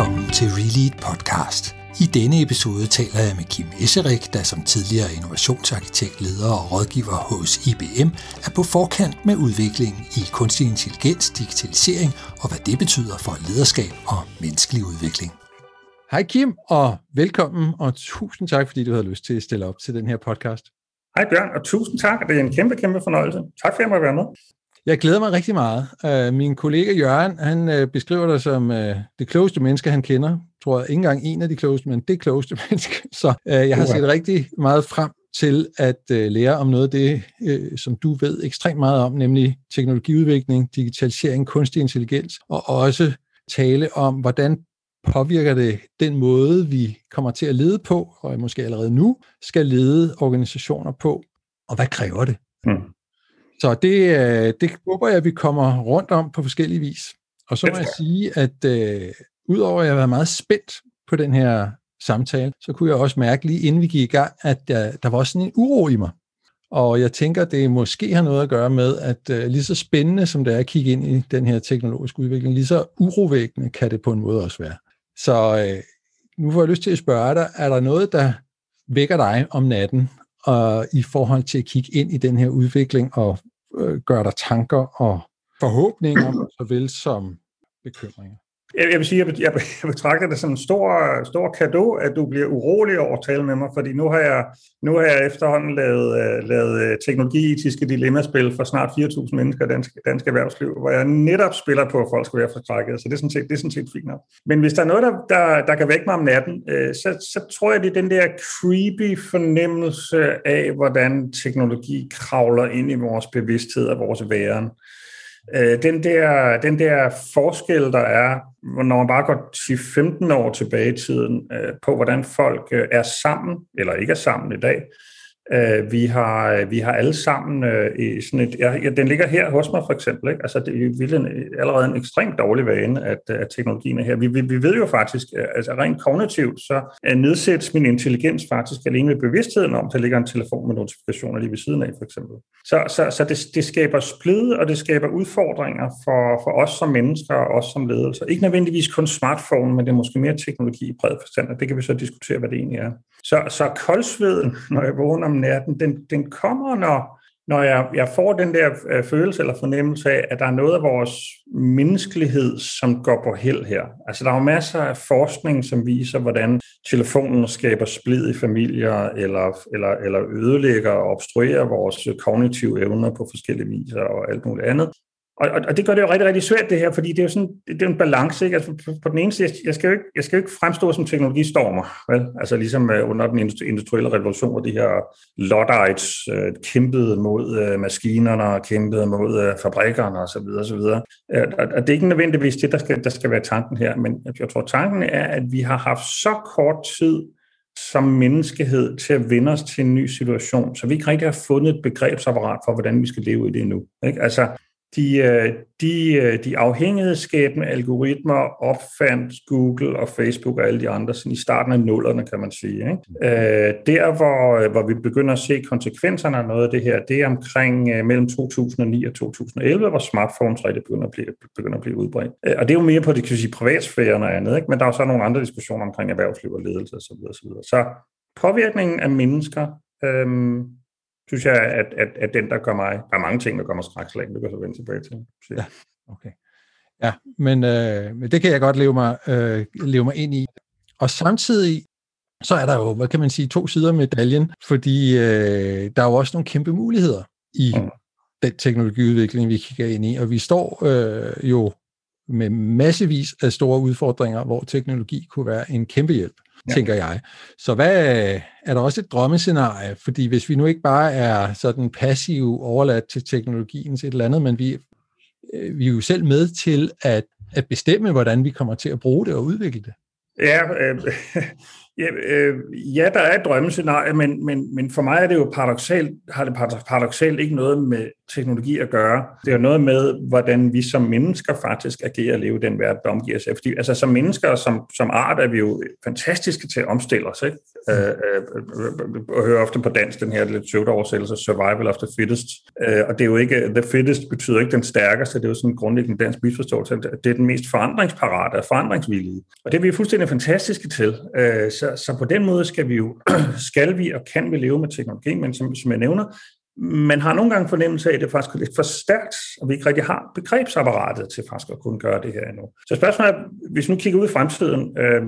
velkommen til Relead Podcast. I denne episode taler jeg med Kim Esserik, der som tidligere innovationsarkitekt, leder og rådgiver hos IBM, er på forkant med udvikling i kunstig intelligens, digitalisering og hvad det betyder for lederskab og menneskelig udvikling. Hej Kim, og velkommen, og tusind tak, fordi du havde lyst til at stille op til den her podcast. Hej Bjørn, og tusind tak. Det er en kæmpe, kæmpe fornøjelse. Tak for at jeg må være med. Jeg glæder mig rigtig meget. Uh, min kollega Jørgen, han uh, beskriver dig som uh, det klogeste menneske, han kender. Jeg tror ikke engang en af de klogeste, men det klogeste menneske. Så uh, jeg har set rigtig meget frem til at uh, lære om noget af det, uh, som du ved ekstremt meget om, nemlig teknologiudvikling, digitalisering, kunstig intelligens, og også tale om, hvordan påvirker det den måde, vi kommer til at lede på, og måske allerede nu skal lede organisationer på, og hvad kræver det? Mm. Så det, øh, det håber jeg, at vi kommer rundt om på forskellige vis. Og så må jeg sige, at øh, udover at jeg har været meget spændt på den her samtale, så kunne jeg også mærke lige inden vi gik i gang, at der, der var også sådan en uro i mig. Og jeg tænker, det måske har noget at gøre med, at øh, lige så spændende som det er at kigge ind i den her teknologiske udvikling, lige så urovækkende kan det på en måde også være. Så øh, nu får jeg lyst til at spørge dig, er der noget, der vækker dig om natten, og i forhold til at kigge ind i den her udvikling og øh, gøre dig tanker og forhåbninger, såvel som bekymringer? Jeg, jeg vil sige, jeg, jeg, betragter det som en stor, stor gave, at du bliver urolig over at tale med mig, fordi nu har jeg, nu har jeg efterhånden lavet, øh, lavet øh, teknologietiske dilemmaspil for snart 4.000 mennesker i dansk, dansk erhvervsliv, hvor jeg netop spiller på, at folk skal være forskrækket, så det er sådan set, det er sådan set fint nok. Men hvis der er noget, der, der, der kan vække mig om natten, øh, så, så tror jeg, det er den der creepy fornemmelse af, hvordan teknologi kravler ind i vores bevidsthed og vores væren. Øh, den, der, den der forskel, der er, når man bare går 10-15 år tilbage i tiden, øh, på hvordan folk øh, er sammen, eller ikke er sammen i dag, Øh, vi, har, vi har alle sammen øh, i sådan et, ja, den ligger her hos mig for eksempel. Ikke? Altså, det er en, allerede en ekstremt dårlig vane, at, at teknologien er her. Vi, vi, vi ved jo faktisk, øh, altså rent kognitivt, så nedsættes min intelligens faktisk alene med bevidstheden om, at der ligger en telefon med notifikationer lige ved siden af for eksempel. Så, så, så det, det skaber splid, og det skaber udfordringer for, for os som mennesker og os som ledelse. Ikke nødvendigvis kun smartphone, men det er måske mere teknologi i bred forstand, og det kan vi så diskutere, hvad det egentlig er. Så, så koldsveden, når jeg vågner om natten, den, den kommer, når, når jeg, jeg får den der øh, følelse eller fornemmelse af, at der er noget af vores menneskelighed, som går på held her. Altså der er jo masser af forskning, som viser, hvordan telefonen skaber splid i familier, eller, eller, eller ødelægger og obstruerer vores kognitive evner på forskellige vis og alt muligt andet. Og, og, og det gør det jo rigtig, rigtig svært det her, fordi det er jo sådan, det er en balance. Ikke? Altså, på, på den ene side, jeg skal, jo ikke, jeg skal jo ikke fremstå som teknologistormer, vel? Altså ligesom øh, under den industrielle revolution, hvor de her Luddites øh, kæmpede mod øh, maskinerne og kæmpede mod øh, fabrikkerne osv. osv. Uh, og, og det er ikke nødvendigvis det, der skal, der skal være tanken her, men jeg tror, tanken er, at vi har haft så kort tid som menneskehed til at vende os til en ny situation, så vi ikke rigtig har fundet et begrebsapparat for, hvordan vi skal leve i det endnu. Ikke? Altså, de, øh, de, øh, de afhængighedsskabende algoritmer opfandt Google og Facebook og alle de andre sådan i starten af nullerne, kan man sige. Ikke? Øh, der, hvor, hvor vi begynder at se konsekvenserne af noget af det her, det er omkring mellem 2009 og 2011, hvor smartphones rigtig begynder at blive, begynder at blive udbredt. Og det er jo mere på det kan sige, privatsfæren og andet, ikke? men der er jo så nogle andre diskussioner omkring erhvervsliv og ledelse osv. Så, videre, så, så påvirkningen af mennesker øhm, synes jeg, at, at, at den, der gør mig, der er mange ting, der mig skrækslag, det kan så vende tilbage til. Så. Ja, okay. Ja, men, øh, men det kan jeg godt leve mig, øh, leve mig ind i. Og samtidig, så er der jo, hvad kan man sige, to sider af medaljen, fordi øh, der er jo også nogle kæmpe muligheder i mm. den teknologiudvikling, vi kigger ind i, og vi står øh, jo med massevis af store udfordringer, hvor teknologi kunne være en kæmpe hjælp ja. tænker jeg. Så hvad er der også et drømmescenarie? Fordi hvis vi nu ikke bare er sådan passiv overladt til teknologien til et eller andet, men vi, øh, vi er jo selv med til at, at bestemme, hvordan vi kommer til at bruge det og udvikle det. Ja, øh, Ja, øh, ja, der er et drømmescenarie, men, men, men for mig er det jo paradoxalt, har det paradoxalt ikke noget med teknologi at gøre. Det er noget med, hvordan vi som mennesker faktisk agerer og lever den verden, der omgiver sig. Fordi, altså som mennesker, som, som art, er vi jo fantastiske til at omstille os. Ikke? Øh, øh, og hører ofte på dansk den her lidt pseudo-oversættelse, survival of the fittest. Øh, og det er jo ikke, the fittest betyder ikke den stærkeste, det er jo sådan en grundlæggende dansk misforståelse. Det er den mest forandringsparate og forandringsvillige. Og det er vi fuldstændig fantastiske til. Øh, så, så på den måde skal vi jo, skal vi og kan vi leve med teknologi, men som, som jeg nævner, man har nogle gange fornemmelse af, at det faktisk er lidt for stærkt, og vi ikke rigtig har begrebsapparatet til faktisk at kunne gøre det her endnu. Så spørgsmålet er, hvis nu kigger ud i fremtiden, øh,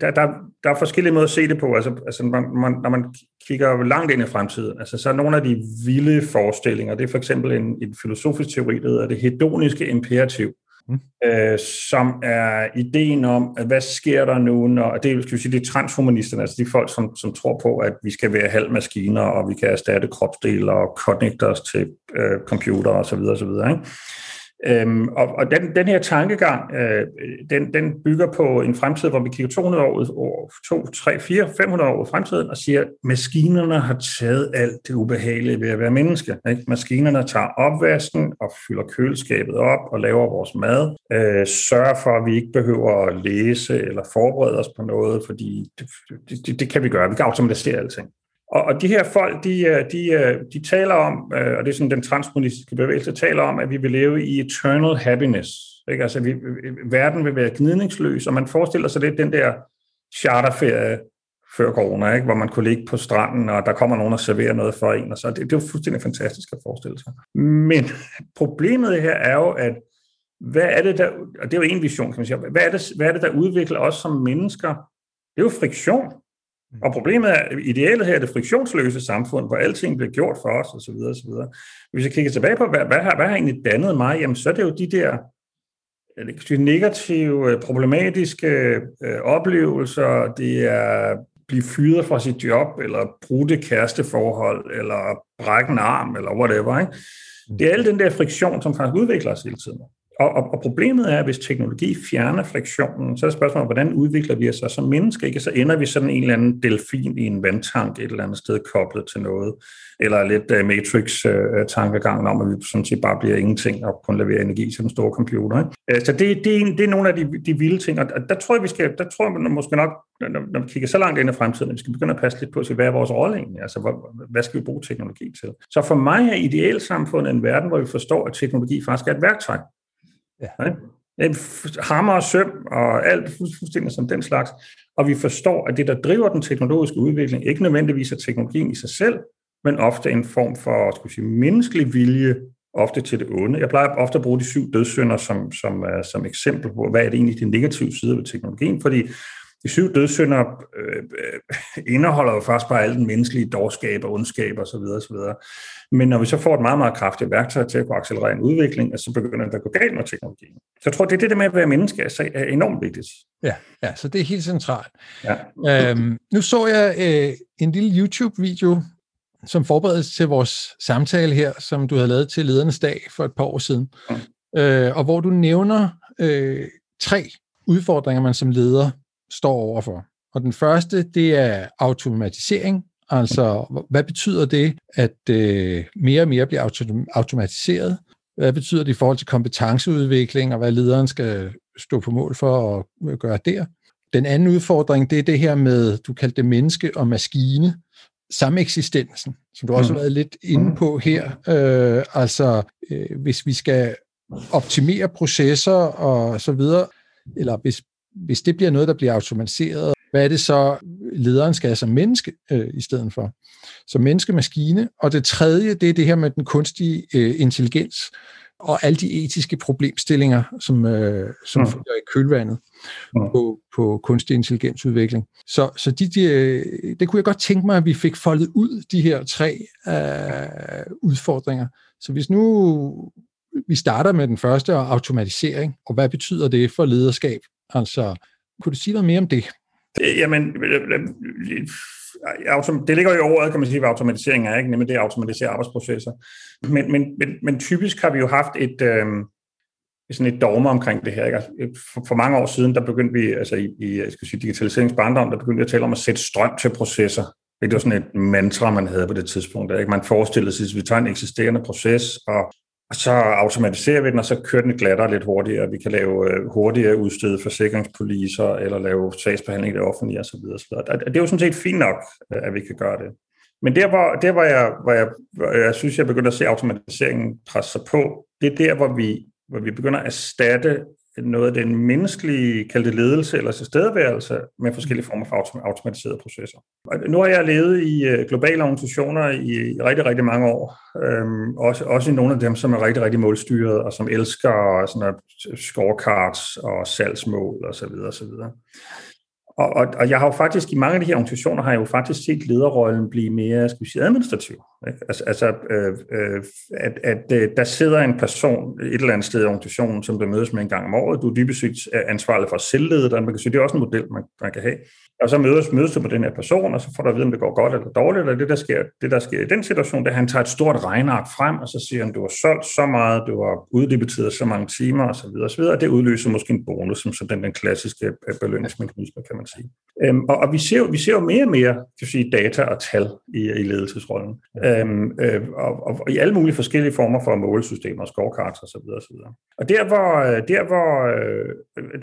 der, der, der er forskellige måder at se det på. Altså, altså man, man, når man kigger langt ind i fremtiden, altså, så er nogle af de vilde forestillinger, det er for eksempel en, en filosofisk teori, der hedder det hedoniske imperativ, mm. øh, som er ideen om, at hvad sker der nu, når, det skal vi sige, det er transhumanisterne, altså de folk, som, som tror på, at vi skal være halvmaskiner, og vi kan erstatte kropsdele og connecte os til øh, computer osv. osv. Ikke? Øhm, og og den, den her tankegang, øh, den, den bygger på en fremtid, hvor vi kigger 200 år, 2, 3, 4, 500 år i fremtiden og siger, at maskinerne har taget alt det ubehagelige ved at være menneske. Ikke? Maskinerne tager opvasken og fylder køleskabet op og laver vores mad, øh, sørger for, at vi ikke behøver at læse eller forberede os på noget, fordi det, det, det kan vi gøre. Vi kan automatisere alting. Og, og de her folk, de, øh, de, øh, de taler om, øh, og det er sådan den transmonistiske bevægelse, taler om, at vi vil leve i eternal happiness. Ikke? Altså, vi, verden vil være gnidningsløs, og man forestiller sig lidt den der charterferie før corona, ikke? hvor man kunne ligge på stranden, og der kommer nogen og serverer noget for en, og så det, det er jo fuldstændig fantastisk at forestille sig. Men problemet her er jo, at hvad er det der, og det er jo en vision, kan man sige, hvad er det, hvad er det der udvikler os som mennesker? Det er jo friktion. Og problemet er, idealet her er det friktionsløse samfund, hvor alting bliver gjort for os, osv. osv. Hvis jeg kigger tilbage på, hvad, hvad, har, hvad har egentlig dannet mig, jamen så er det jo de der øh, de negative, øh, problematiske øh, oplevelser, det er blive fyret fra sit job, eller bruge det kæresteforhold, eller brække en arm, eller whatever. Ikke? Det er al den der friktion, som faktisk udvikler os hele tiden. Og, og, og problemet er, at hvis teknologi fjerner friktionen, så er det spørgsmålet, hvordan udvikler vi os så som mennesker? Ikke? Så ender vi sådan en eller anden delfin i en vandtank et eller andet sted koblet til noget. Eller lidt uh, Matrix-tankegangen uh, om, at vi sådan set bare bliver ingenting og kun leverer energi til den store computer. Ikke? Uh, så det, det, er, det er nogle af de, de vilde ting, og der tror jeg, vi skal, der tror jeg måske nok, når, når vi kigger så langt ind i fremtiden, at vi skal begynde at passe lidt på, at hvad er vores rolle egentlig? Altså, hvad, hvad skal vi bruge teknologi til? Så for mig er idealsamfundet en verden, hvor vi forstår, at teknologi faktisk er et værktøj. Ja. En hammer og søm og alt fuldstændig som den slags. Og vi forstår, at det, der driver den teknologiske udvikling, ikke nødvendigvis er teknologien i sig selv, men ofte en form for skulle sige, menneskelig vilje, ofte til det onde. Jeg plejer ofte at bruge de syv dødssynder som, som, uh, som eksempel på, hvad er det egentlig de negative sider ved teknologien, fordi de syv dødssynder øh, øh, indeholder jo faktisk bare al den menneskelige dårskab og ondskab osv. videre. Men når vi så får et meget, meget kraftigt værktøj til at kunne accelerere en udvikling, så begynder det at gå galt med teknologien. Så jeg tror, det er det der med at være menneske er enormt vigtigt. Ja, ja så det er helt centralt. Ja. Øhm, nu så jeg øh, en lille YouTube-video, som forberedes til vores samtale her, som du havde lavet til ledernes dag for et par år siden, mm. øh, og hvor du nævner øh, tre udfordringer, man som leder står overfor. Og den første, det er automatisering. Altså, hvad betyder det, at øh, mere og mere bliver autom- automatiseret? Hvad betyder det i forhold til kompetenceudvikling, og hvad lederen skal stå på mål for at gøre der? Den anden udfordring, det er det her med, du kaldte det menneske og maskine, sameksistensen, som du også har mm. været lidt inde på her. Øh, altså, øh, hvis vi skal optimere processer og så videre, eller hvis hvis det bliver noget, der bliver automatiseret, hvad er det så, lederen skal have som menneske øh, i stedet for? Så menneske-maskine. Og det tredje, det er det her med den kunstige øh, intelligens og alle de etiske problemstillinger, som, øh, som mm. følger i kølvandet mm. på, på kunstig intelligensudvikling. Så, så de, de, øh, det kunne jeg godt tænke mig, at vi fik foldet ud, de her tre øh, udfordringer. Så hvis nu vi starter med den første, og automatisering, og hvad betyder det for lederskab? Altså, kunne du sige noget mere om det? Øh, jamen, øh, øh, det ligger jo i ordet, kan man sige, hvad automatisering er, ikke? Nemlig det at automatisere arbejdsprocesser. Men, men, men, men typisk har vi jo haft et, øh, sådan et dogme omkring det her. Ikke? Altså, for, for mange år siden, der begyndte vi, altså i, i jeg skal sige, digitaliseringsbarndom, der begyndte vi at tale om at sætte strøm til processer. Det var sådan et mantra, man havde på det tidspunkt. Ikke? Man forestillede sig, at vi tager en eksisterende proces, og, og så automatiserer vi den, og så kører den glattere lidt hurtigere. Vi kan lave øh, hurtigere udstede forsikringspoliser, eller lave sagsbehandling i det offentlige osv. Og det er jo sådan set fint nok, øh, at vi kan gøre det. Men der, hvor, der hvor, jeg, hvor, jeg, hvor jeg synes, jeg begynder at se automatiseringen presse sig på, det er der, hvor vi, hvor vi begynder at erstatte noget af den menneskelige kaldte ledelse eller tilstedeværelse med forskellige former for automatiserede processer. Og nu har jeg levet i øh, globale organisationer i rigtig, rigtig mange år. Øhm, også, også i nogle af dem, som er rigtig, rigtig målstyret og som elsker sådan øh, scorecards og salgsmål osv. videre. Og, og, og jeg har jo faktisk, i mange af de her organisationer, har jeg jo faktisk set lederrollen blive mere, skal vi sige, administrativ. Ikke? Altså, altså øh, øh, at, at øh, der sidder en person et eller andet sted i organisationen, som der mødes med en gang om året. Du er dybest set øh, ansvarlig for selvledet, man kan sige, det er også en model, man, man kan have. Og så mødes, mødes du med den her person, og så får du at vide, om det går godt eller dårligt, og det der sker, det der sker i den situation, det er, at han tager et stort regnark frem, og så siger han, du har solgt så meget, du har uddebiteret så mange timer, osv., osv., og det udløser måske en bonus, som, sådan den, den klassiske øh, belønningsmekanisme, kan man sige. Øhm, og, og vi, ser, vi ser jo mere og mere kan sige, data og tal i, i ledelsesrollen, øhm, øh, og, og, og i alle mulige forskellige former for målesystemer, scorecards osv. osv. Og der hvor, øh, der hvor øh,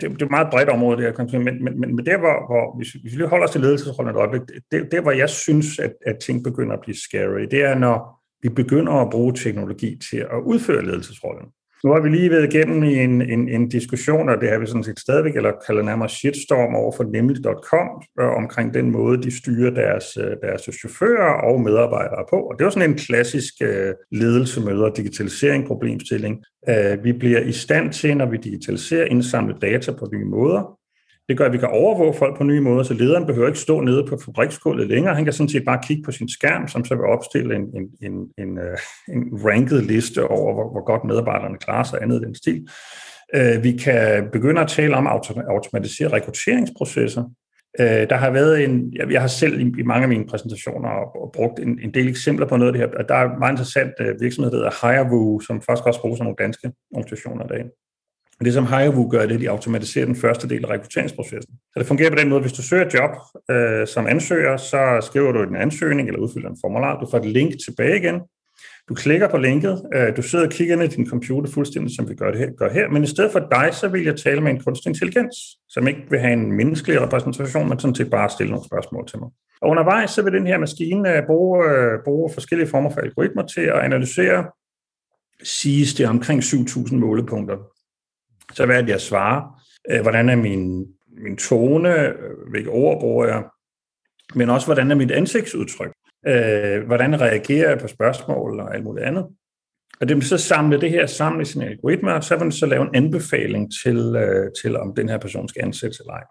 det, det er et meget bredt område, det her, men, men, men, men der hvor, hvor hvis, hvis vi lige holder os til ledelsesrollen et øjeblik, det, der hvor jeg synes, at, at ting begynder at blive scary, det er når vi begynder at bruge teknologi til at udføre ledelsesrollen. Nu har vi lige været igennem i en, en, en diskussion, og det har vi sådan set stadigvæk, eller kalder nærmere shitstorm over for nemlig.com, øh, omkring den måde, de styrer deres, øh, deres chauffører og medarbejdere på. Og det var sådan en klassisk øh, ledelse møder digitalisering problemstilling. Øh, vi bliver i stand til, når vi digitaliserer, indsamle data på nye måder, det gør, at vi kan overvåge folk på nye måder, så lederen behøver ikke stå nede på fabriksgulvet længere. Han kan sådan set bare kigge på sin skærm, som så vil opstille en, en, en, en, øh, en ranket liste over, hvor, hvor godt medarbejderne klarer sig andet i den stil. Øh, vi kan begynde at tale om at automatisere rekrutteringsprocesser. Øh, der har været en, jeg har selv i mange af mine præsentationer brugt en, en del eksempler på noget af det her. Der er meget interessant virksomhed, der hedder Hirevoo, som faktisk også bruger nogle danske organisationer i dag. Men det, som Hirevu gør, det er, at de automatiserer den første del af rekrutteringsprocessen. Så det fungerer på den måde, hvis du søger et job øh, som ansøger, så skriver du en ansøgning eller udfylder en formular. Du får et link tilbage igen. Du klikker på linket. Øh, du sidder og kigger ned i din computer fuldstændig, som vi gør, det her, gør her. Men i stedet for dig, så vil jeg tale med en kunstig intelligens, som ikke vil have en menneskelig repræsentation, men sådan set bare stille nogle spørgsmål til mig. Og undervejs, så vil den her maskine øh, bruge, øh, bruge forskellige former for algoritmer til at analysere siges det omkring 7.000 målepunkter så hvad er det, jeg svarer? Øh, hvordan er min, min tone? Øh, hvilke ord bruger jeg? Men også, hvordan er mit ansigtsudtryk? Øh, hvordan reagerer jeg på spørgsmål og alt muligt andet? Og det vil så samle det her sammen i sin algoritme, og så vil den så lave en anbefaling til, til om den her person skal ansættes eller ej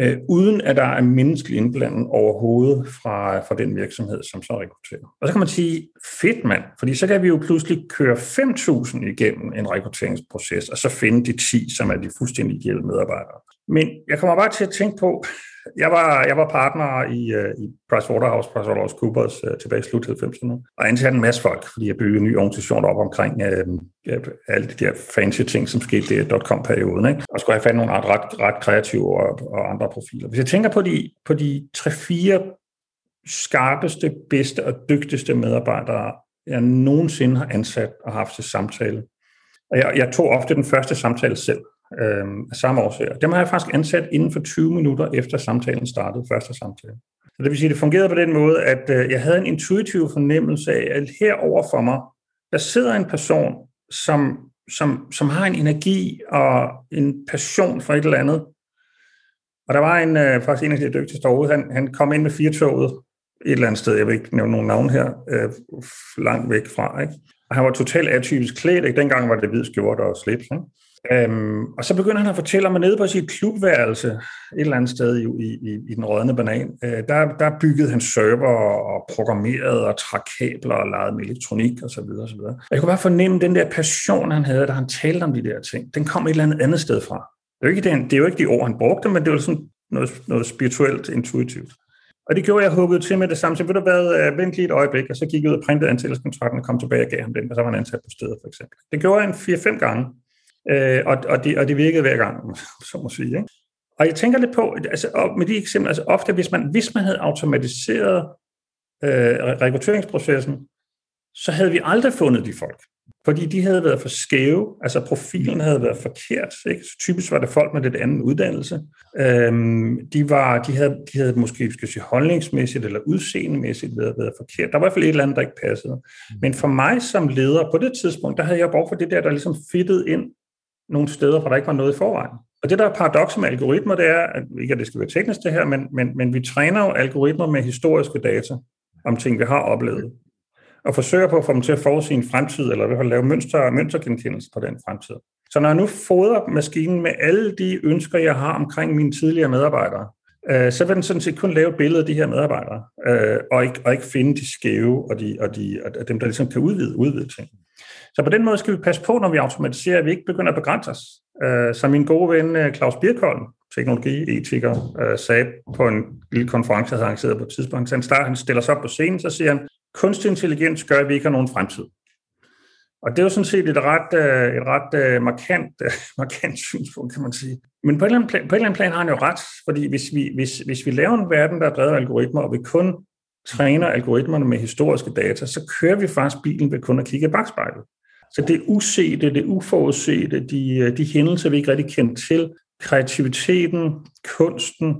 øh, uden at der er menneskelig indblanding overhovedet fra, fra den virksomhed, som så rekrutterer. Og så kan man sige, fedt mand, fordi så kan vi jo pludselig køre 5.000 igennem en rekrutteringsproces, og så finde de 10, som er de fuldstændig ideelle medarbejdere. Men jeg kommer bare til at tænke på, jeg var, jeg var partner i, øh, i Pricewaterhouse, PricewaterhouseCoopers Coopers øh, tilbage i slut 90'erne, og ansatte en masse folk, fordi jeg byggede en ny organisation op omkring øh, alle de der fancy ting, som skete i dot-com-perioden, ikke? og skulle have fandt nogle ret, ret, ret kreative og, og andre profiler. Hvis jeg tænker på de, på de 3-4 skarpeste, bedste og dygtigste medarbejdere, jeg nogensinde har ansat og haft til samtale, og jeg, jeg tog ofte den første samtale selv, øh, af samme årsager. Dem har jeg faktisk ansat inden for 20 minutter efter samtalen startede, første samtale. Så det vil sige, at det fungerede på den måde, at øh, jeg havde en intuitiv fornemmelse af, at herover for mig, der sidder en person, som, som, som har en energi og en passion for et eller andet. Og der var en, øh, faktisk en af de dygtigste derude, han, han kom ind med firetoget et eller andet sted, jeg vil ikke nævne nogen navn her, øh, langt væk fra. Ikke? Og han var totalt atypisk klædt, ikke? dengang var det hvid skjort og slips. Ikke? Øhm, og så begynder han at fortælle om, at nede på sit klubværelse, et eller andet sted i, i, i den rådne banan, øh, der, der byggede han server og programmerede og trak kabler og lavede med elektronik osv. osv. Og jeg kunne bare fornemme den der passion, han havde, da han talte om de der ting. Den kom et eller andet andet sted fra. Det er jo ikke, den, det er jo ikke de ord, han brugte, men det var sådan noget, noget spirituelt, intuitivt. Og det gjorde, jeg huggede til med det samme. Så ved du hvad, uh, vent lige et øjeblik, og så gik jeg ud og printede ansættelseskontrakten og kom tilbage og gav ham den, og så var han ansat på stedet, for eksempel. Det gjorde jeg en 4-5 gange. Øh, og, og, det, og det virkede hver gang, så må sige. Ikke? Og jeg tænker lidt på, altså med de eksempler, altså ofte hvis man, hvis man havde automatiseret øh, rekrutteringsprocessen, så havde vi aldrig fundet de folk. Fordi de havde været for skæve, altså profilen havde været forkert. Ikke? Så typisk var det folk med lidt anden uddannelse. Øhm, de, var, de, havde, de havde måske skal sige, holdningsmæssigt eller udseendemæssigt været, været forkert. Der var i hvert fald et eller andet, der ikke passede. Men for mig som leder på det tidspunkt, der havde jeg brug for det der, der ligesom fittede ind nogle steder, hvor der ikke var noget i forvejen. Og det, der er paradokset med algoritmer, det er, at, ikke at det skal være teknisk det her, men, men, men vi træner jo algoritmer med historiske data om ting, vi har oplevet og forsøger på at få dem til at forudse en fremtid, eller i hvert fald lave mønster, mønstergenkendelse på den fremtid. Så når jeg nu fodrer maskinen med alle de ønsker, jeg har omkring mine tidligere medarbejdere, øh, så vil den sådan set kun lave et billede af de her medarbejdere, øh, og, ikke, og ikke finde de skæve og, de, og, de, og dem, der ligesom kan udvide, udvide ting. Så på den måde skal vi passe på, når vi automatiserer, at vi ikke begynder at begrænse os. Øh, som min gode ven øh, Claus Birkholm, teknologietiker, øh, sagde på en lille konference, jeg havde arrangeret på et tidspunkt, så han, starter, han stiller sig op på scenen, så siger han, kunstig intelligens gør, at vi ikke har nogen fremtid. Og det er jo sådan set et ret, øh, et ret øh, markant, markant synspunkt, kan man sige. Men på et, eller andet plan, på et eller andet plan har han jo ret, fordi hvis vi, hvis, hvis vi laver en verden, der er drevet af algoritmer, og vi kun træner algoritmerne med historiske data, så kører vi faktisk bilen ved kun at kigge i bagspejlet. Så det usete, det uforudsete, de, øh, de hændelser, vi ikke rigtig kender til, kreativiteten, kunsten,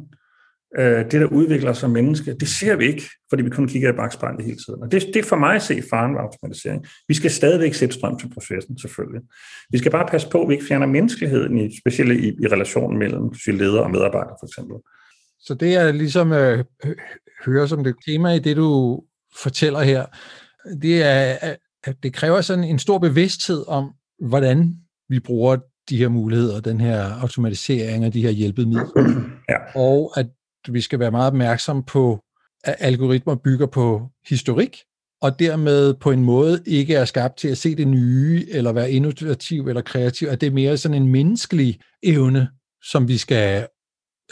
øh, det, der udvikler sig menneske, det ser vi ikke, fordi vi kun kigger i bagspejlet hele tiden. Og det, det er for mig at se faren ved automatisering. Vi skal stadigvæk sætte strøm til processen, selvfølgelig. Vi skal bare passe på, at vi ikke fjerner menneskeligheden, i, specielt i, i relationen mellem leder og medarbejdere, for eksempel. Så det er ligesom øh, hører som det tema i det, du fortæller her, det er, øh, det kræver sådan en stor bevidsthed om, hvordan vi bruger de her muligheder, den her automatisering og de her hjælpemidler. Ja. Og at vi skal være meget opmærksom på, at algoritmer bygger på historik, og dermed på en måde ikke er skabt til at se det nye, eller være innovativ eller kreativ, at det er mere sådan en menneskelig evne, som vi skal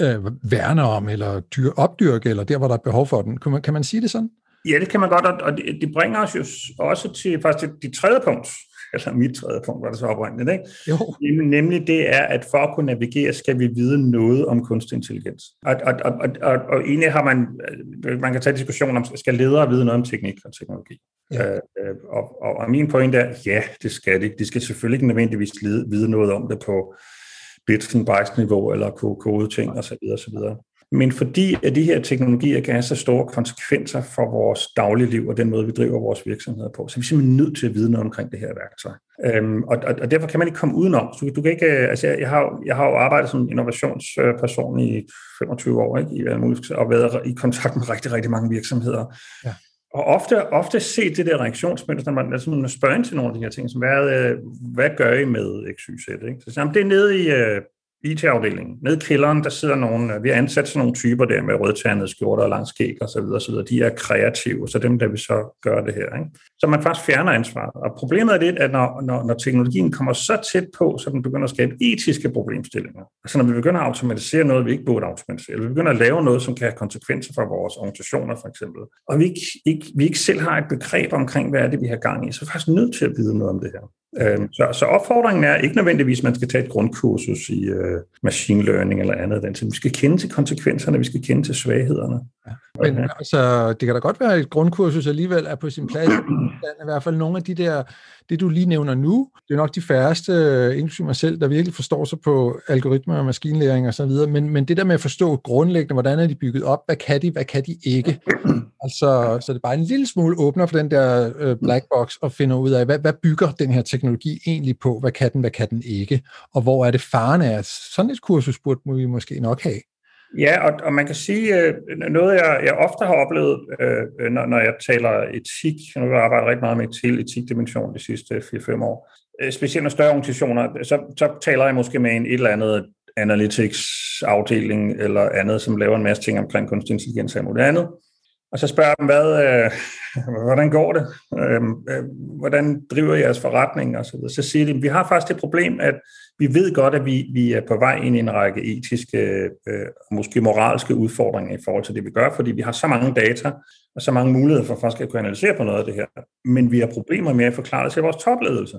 øh, værne om, eller dyr, opdyrke, eller der, hvor der er behov for den. Kan man, kan man sige det sådan? Ja, det kan man godt, og det, det bringer os jo også til faktisk det tredje punkt, eller mit tredje punkt var det så oprindeligt, ikke? Jo. Nemlig det er, at for at kunne navigere, skal vi vide noget om kunstig intelligens. Og, og, og, og, og, og egentlig har man, man kan tage diskussion om, skal ledere vide noget om teknik og teknologi? Ja. Øh, øh og, og, og min pointe er, ja, det skal de. De skal selvfølgelig ikke nødvendigvis vide noget om det på bits and bytes niveau eller kode ting osv. osv. Men fordi at de her teknologier kan have så store konsekvenser for vores dagligliv og den måde, vi driver vores virksomheder på, så er vi simpelthen nødt til at vide noget omkring det her værktøj. Øhm, og, og, og derfor kan man ikke komme udenom. Så du kan ikke, øh, altså jeg, jeg, har, jeg har jo arbejdet som innovationsperson i 25 år, ikke, i, og været i kontakt med rigtig, rigtig mange virksomheder. Ja. Og ofte, ofte se det der reaktionsmønster, når man, altså, man spørger ind til nogle af de her ting, som hvad, øh, hvad gør I med XYZ? Ikke? Så jamen, det er nede i, øh, IT-afdelingen. Nede i kælderen, der sidder nogle, øh, vi har ansat sådan nogle typer der med rødtandede skjorter og lang skæg og så videre, så videre. De er kreative, så dem der vi så gøre det her. Ikke? Så man faktisk fjerner ansvaret. Og problemet er det, at når, når, når teknologien kommer så tæt på, så den begynder at skabe etiske problemstillinger. Altså når vi begynder at automatisere noget, vi ikke burde automatisere, eller vi begynder at lave noget, som kan have konsekvenser for vores organisationer for eksempel, og vi ikke, ikke, vi ikke selv har et begreb omkring, hvad er det, vi har gang i, så er vi faktisk nødt til at vide noget om det her. Øhm, så, så opfordringen er ikke nødvendigvis, at man skal tage et grundkursus i uh, machine learning eller andet. Den. Så vi skal kende til konsekvenserne, vi skal kende til svaghederne. Ja. Men okay. altså, det kan da godt være, at et grundkursus alligevel er på sin plads. I hvert fald nogle af de der, det du lige nævner nu, det er nok de færreste, inklusive mig selv, der virkelig forstår sig på algoritmer og maskinlæring og så videre. Men, men det der med at forstå grundlæggende, hvordan er de bygget op, hvad kan de, hvad kan de ikke? Altså, så det er bare en lille smule åbner for den der øh, black box og finder ud af, hvad, hvad bygger den her teknologi egentlig på? Hvad kan den, hvad kan den ikke? Og hvor er det faren af? Sådan et kursus burde vi måske nok have. Ja, og, og man kan sige, øh, noget jeg, jeg ofte har oplevet, øh, øh, når, når jeg taler etik, nu har jeg arbejdet rigtig meget med til etikdimension de sidste 4-5 år, øh, specielt med større organisationer, så, så taler jeg måske med en et eller andet analytics-afdeling eller andet, som laver en masse ting omkring kunstig intelligens og noget andet. Og så spørger jeg dem, hvad, øh, hvordan går det? Øh, øh, hvordan driver jeres forretning? Og så, videre. så siger de, at vi har faktisk det problem, at vi ved godt, at vi, vi er på vej ind i en række etiske øh, måske moralske udfordringer i forhold til det, vi gør, fordi vi har så mange data og så mange muligheder for faktisk at kunne analysere på noget af det her. Men vi har problemer med at forklare det til vores topledelse.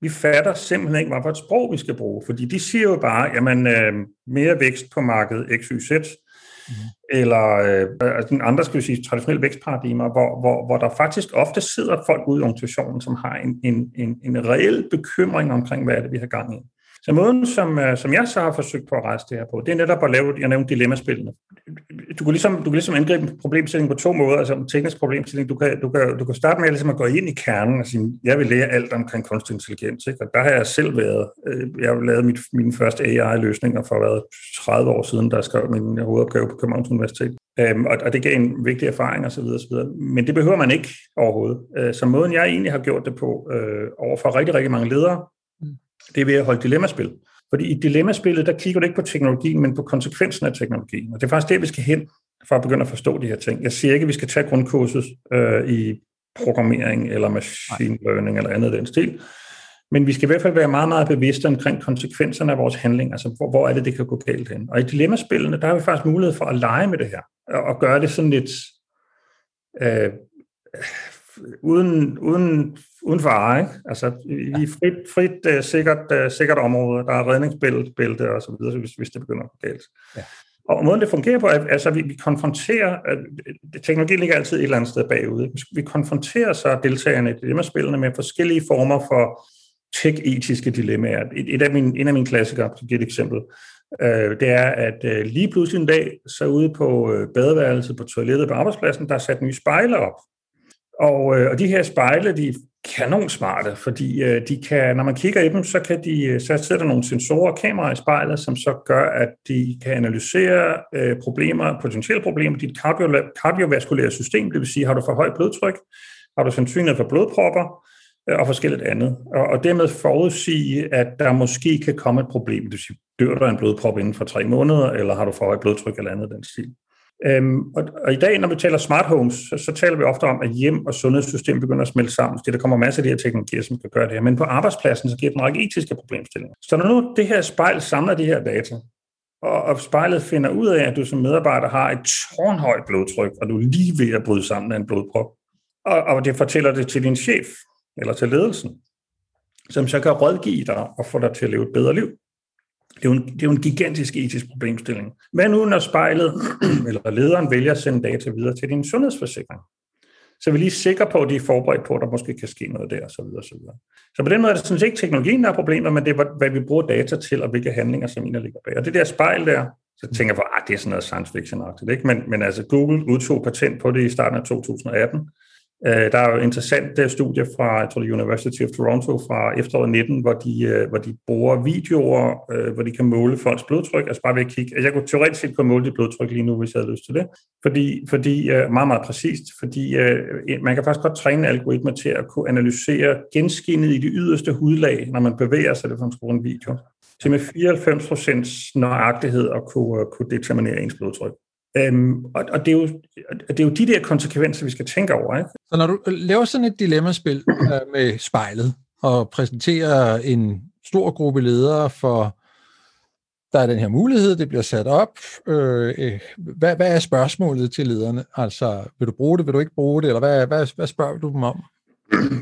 vi fatter simpelthen ikke, hvad for et sprog vi skal bruge, fordi de siger jo bare, jamen øh, mere vækst på markedet XYZ, mm. eller øh, altså andre skal vi sige, traditionelle vækstparadigmer, hvor, hvor, hvor der faktisk ofte sidder folk ude i organisationen, som har en, en, en, en reel bekymring omkring, hvad er det, vi har gang i. Så måden, som, øh, som jeg så har forsøgt på at rejse det her på, det er netop at lave, jeg nævnte dilemmaspillene. Du kan ligesom, du kan ligesom angribe en problemstilling på to måder, altså en teknisk problemstilling. Du kan, du kan, du kan starte med ligesom at gå ind i kernen og sige, jeg vil lære alt omkring kunstig intelligens. Ikke? Og der har jeg selv været, øh, jeg har lavet mit, mine første AI-løsninger for været 30 år siden, der skrev min hovedopgave på Københavns Universitet. Øhm, og, og det gav en vigtig erfaring osv. osv. Men det behøver man ikke overhovedet. Øh, så måden, jeg egentlig har gjort det på øh, over for rigtig, rigtig mange ledere, det er ved at holde dilemmaspil. Fordi i dilemmaspillet, der kigger du ikke på teknologien, men på konsekvensen af teknologien. Og det er faktisk det, vi skal hen for at begynde at forstå de her ting. Jeg siger ikke, at vi skal tage grundkurset øh, i programmering eller machine learning eller andet af den stil. Men vi skal i hvert fald være meget, meget bevidste omkring konsekvenserne af vores handling, altså hvor, hvor er det, det kan gå galt hen. Og i dilemmaspillene, der har vi faktisk mulighed for at lege med det her, og, og gøre det sådan lidt øh, uden, uden, uden fare, ikke? Altså i frit, frit uh, sikkert, uh, sikkert område, der er redningsbælte og så videre, hvis, hvis det begynder at gå galt. Ja. Og måden det fungerer på, er, altså vi, vi konfronterer, uh, teknologi ligger altid et eller andet sted bagud, vi konfronterer så deltagerne i dilemmaspillene med forskellige former for tech-etiske dilemmaer. Et, et af mine, en af mine klassikere, for at give et eksempel, uh, det er, at uh, lige pludselig en dag, så ude på uh, badeværelset, på toilettet på arbejdspladsen, der er sat nye spejle op, og, øh, og de her spejle, de er kanonsmarte, fordi øh, de kan, når man kigger i dem, så, kan de, øh, så sidder der nogle sensorer og kameraer i spejlet, som så gør, at de kan analysere øh, problemer, potentielle problemer, dit kardiovaskulære system, det vil sige, har du for højt blodtryk, har du sandsynlighed for blodpropper, øh, og forskelligt andet. Og, og dermed forudsige, at der måske kan komme et problem. Det vil sige, dør du af en blodprop inden for tre måneder, eller har du for højt blodtryk eller andet den stil. Øhm, og, og i dag, når vi taler smart homes, så, så taler vi ofte om, at hjem og sundhedssystem begynder at smelte sammen, fordi der kommer masser af de her teknologier, som kan gøre det her. Men på arbejdspladsen, så giver det en række etiske problemstillinger. Så når nu det her spejl samler de her data, og, og spejlet finder ud af, at du som medarbejder har et tårnhøjt blodtryk, og du er lige ved at bryde sammen af en blodprop, og, og det fortæller det til din chef, eller til ledelsen, som så kan rådgive dig og få dig til at leve et bedre liv. Det er, jo en, det er jo en gigantisk etisk problemstilling. Hvad nu, når spejlet eller lederen vælger at sende data videre til din sundhedsforsikring? Så er vi lige sikre på, at de er forberedt på, at der måske kan ske noget der, og så videre, og så videre. Så på den måde er det sådan set ikke teknologien, der er problemet, men det er, hvad vi bruger data til, og hvilke handlinger, som der ligger bag. Og det der spejl der, så tænker jeg på, at det er sådan noget science fiction ikke? Men, men altså Google udtog patent på det i starten af 2018, Øh, der er jo interessant det studie fra, jeg tror det University of Toronto fra efteråret 19, hvor de, øh, hvor de bruger videoer, øh, hvor de kan måle folks blodtryk. Altså bare ved at kigge. Altså jeg kunne teoretisk set kunne måle dit blodtryk lige nu, hvis jeg havde lyst til det. Fordi, fordi øh, meget, meget præcist, fordi øh, man kan faktisk godt træne algoritmer til at kunne analysere genskinnet i det yderste hudlag, når man bevæger sig, det for en video, til med 94% nøjagtighed at kunne, øh, kunne determinere ens blodtryk. Øhm, og, og, det er jo, det er jo de der konsekvenser, vi skal tænke over. Ikke? Så når du laver sådan et dilemmaspil øh, med spejlet, og præsenterer en stor gruppe ledere for, der er den her mulighed, det bliver sat op. Øh, øh hvad, hvad er spørgsmålet til lederne? Altså, vil du bruge det, vil du ikke bruge det, eller hvad, hvad, hvad spørger du dem om?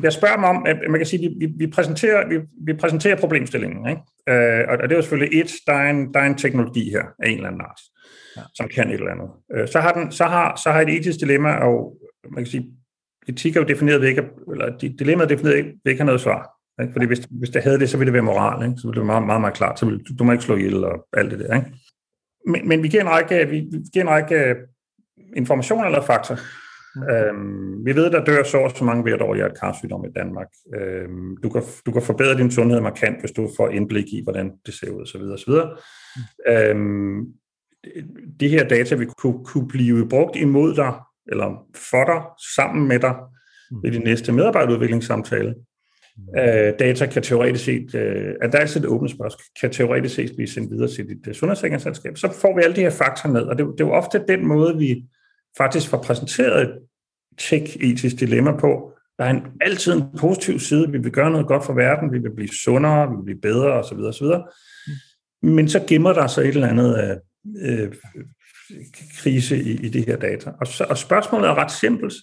Jeg spørger dem om, at man kan sige, at vi, vi, præsenterer, vi, vi præsenterer problemstillingen. Ikke? Øh, og det er jo selvfølgelig et, der er, en, der er en teknologi her af en eller anden art. Som kan et eller andet. Øh, så har, den, så har, så har et etisk dilemma, og man kan sige, etik er jo defineret ikke, eller dilemmaet er defineret ikke have noget svar. Ikke? Fordi hvis, hvis det havde det, så ville det være moral, ikke? så ville det være meget, meget, meget klart, så ville, du, du må ikke slå ihjel og alt det der. Ikke? Men, men vi giver en række, vi, vi giver en række informationer eller fakta. Mm. Øhm, vi ved, der dør så så mange hvert år i hjertekarsygdom i Danmark. Øhm, du, kan, du kan forbedre din sundhed markant, hvis du får indblik i, hvordan det ser ud, osv. osv. Mm. Øhm, de her data vil kunne, kunne blive brugt imod dig, eller for dig, sammen med dig, mm. ved din næste medarbejderudviklingssamtale. Mm. Øh, data kan teoretisk set, øh, at der er et åbent spørgsmål, kan teoretisk set blive sendt videre til dit uh, sundhedssikkerhedsselskab. Så får vi alle de her fakta med, og det, det er jo ofte den måde, vi faktisk får præsenteret et tech-etisk dilemma på. Der er en, altid en positiv side. Vi vil gøre noget godt for verden, vi vil blive sundere, vi vil blive bedre osv. osv. Mm. Men så gemmer der sig et eller andet øh, krise i, i det her data. Og, så, og spørgsmålet er ret simpelt.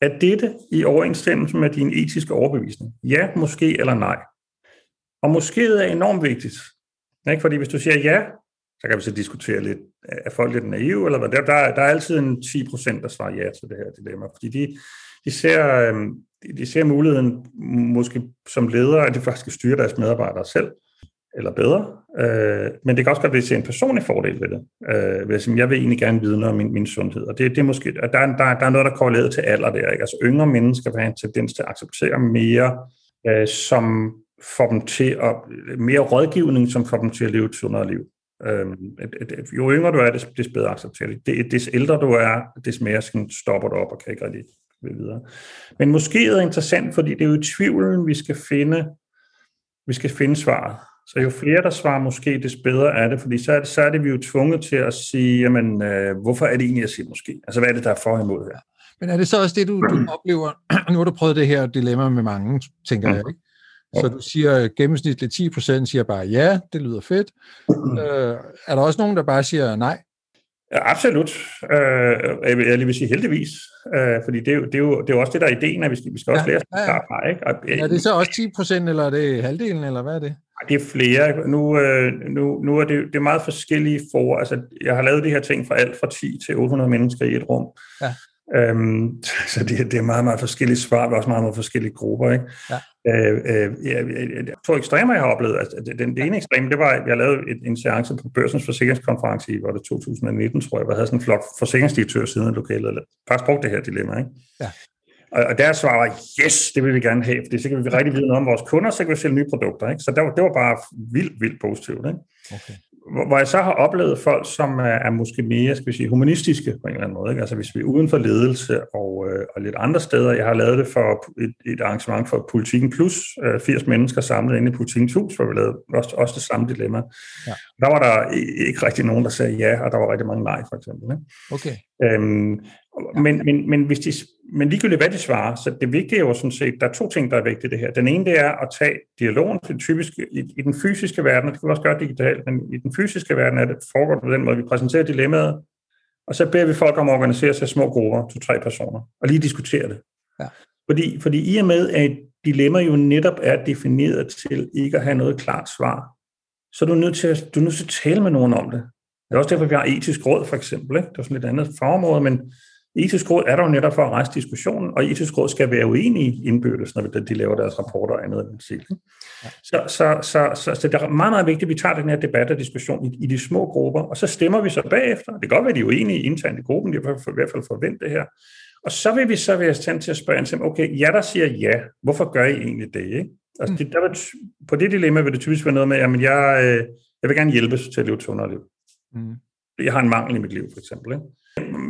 Er dette i overensstemmelse med din etiske overbevisning? Ja, måske eller nej. Og måske er enormt vigtigt. Ikke? Fordi hvis du siger ja, så kan vi så diskutere lidt, er folk lidt naive, eller hvad? Der, der, der er altid en 10 procent, der svarer ja til det her dilemma, fordi de, de, ser, øhm, de ser muligheden måske som ledere, at de faktisk skal styre deres medarbejdere selv, eller bedre. Øh, men det kan også godt blive en personlig fordel ved det. Øh, ved at sige, jeg vil egentlig gerne vide noget om min, min sundhed. Og det, det er måske, der, der, der er noget, der korreleret til alder der. Ikke? Altså yngre mennesker vil have en tendens til at acceptere mere, øh, som får dem til at, mere rådgivning, som får dem til at leve et sundere liv. Øh, jo yngre du er, des, des bedre accepterer det. Des ældre du er, des mere stopper du op og kan ikke rigtig videre. Men måske er det interessant, fordi det er jo i tvivlen, vi skal finde, vi skal finde svaret. Så jo flere, der svarer måske, des bedre er det, fordi så er det, så er det vi jo tvunget til at sige, jamen, øh, hvorfor er det egentlig, jeg siger måske? Altså, hvad er det, der er for imod her? Men er det så også det, du, du oplever, nu har du prøvet det her dilemma med mange, tænker mm. jeg, ikke? Så du siger gennemsnitligt 10 procent siger bare ja, det lyder fedt. Mm. Øh, er der også nogen, der bare siger nej? Ja, absolut. Øh, jeg, vil, jeg vil sige heldigvis, øh, fordi det er, jo, det, er jo, det er jo også det, der er ideen, at vi skal, vi skal også ja, lære ja, ja. fra. Ikke? Og, er det så også 10 procent, eller er det halvdelen, eller hvad er det? Det er flere. Nu, øh, nu, nu er det, det er meget forskellige for. Altså, jeg har lavet de her ting fra alt fra 10 til 800 mennesker i et rum. Ja. Øhm, så det, det er meget, meget forskellige svar, og også meget, meget forskellige grupper. Ikke? Ja. Øh, øh, jeg, jeg, to ekstremer, jeg har oplevet. Altså, den, den ene ekstrem, det var, at jeg lavede et, en seance på Børsens Forsikringskonference i var det 2019, tror jeg, hvor jeg havde sådan en flot forsikringsdirektør siden af lokalet, eller faktisk brugte det her dilemma. Ikke? Ja. Og, og deres svar var, yes, det vil vi gerne have, for så kan vi rigtig vide noget om vores kunder, så kan vi sælge nye produkter. Ikke? Så det var, det var bare vildt, vildt positivt. Ikke? Okay hvor jeg så har oplevet folk, som er, er måske mere skal vi sige, humanistiske på en eller anden måde. Ikke? Altså hvis vi er uden for ledelse og, øh, og lidt andre steder. Jeg har lavet det for et, et arrangement for Politikken Plus, øh, 80 mennesker samlet inde i Politikens Hus, hvor vi lavede også, også det samme dilemma. Ja. Der var der ikke rigtig nogen, der sagde ja, og der var rigtig mange nej, for eksempel. Ikke? Okay. Øhm, men, men, men, hvis de, men ligegyldigt hvad de svarer, så det vigtige er jo sådan set, der er to ting, der er vigtige det her. Den ene, det er at tage dialogen til typisk i, i den fysiske verden, det kan vi også gøre digitalt, men i den fysiske verden er det foregår på den måde, vi præsenterer dilemmaet, og så beder vi folk om at organisere sig i små grupper, to-tre personer, og lige diskutere det. Ja. Fordi, fordi i og med, at et dilemma jo netop er defineret til ikke at have noget klart svar, så er du nødt til at, du er nødt til at tale med nogen om det. Det er også derfor, vi har etisk råd, for eksempel. Ikke? Det er sådan lidt andet fagområde, men etisk råd er der jo netop for at rejse diskussionen, og etisk råd skal være uenige indbyrdes, når de laver deres rapporter og andet stil. Så, så, så, så, så det er meget, meget vigtigt, at vi tager den her debat og diskussion i, i de små grupper, og så stemmer vi så bagefter. Det kan godt være, at de er uenige internt i gruppen, de har i hvert fald forventet det her. Og så vil vi så være stand til at spørge til, okay, ja, der siger ja, hvorfor gør I egentlig det? Ikke? Altså, det, der vil, på det dilemma vil det typisk være noget med, at jeg, øh, jeg vil gerne hjælpes til at leve et sundere liv. Mm. Jeg har en mangel i mit liv, for eksempel. Ikke?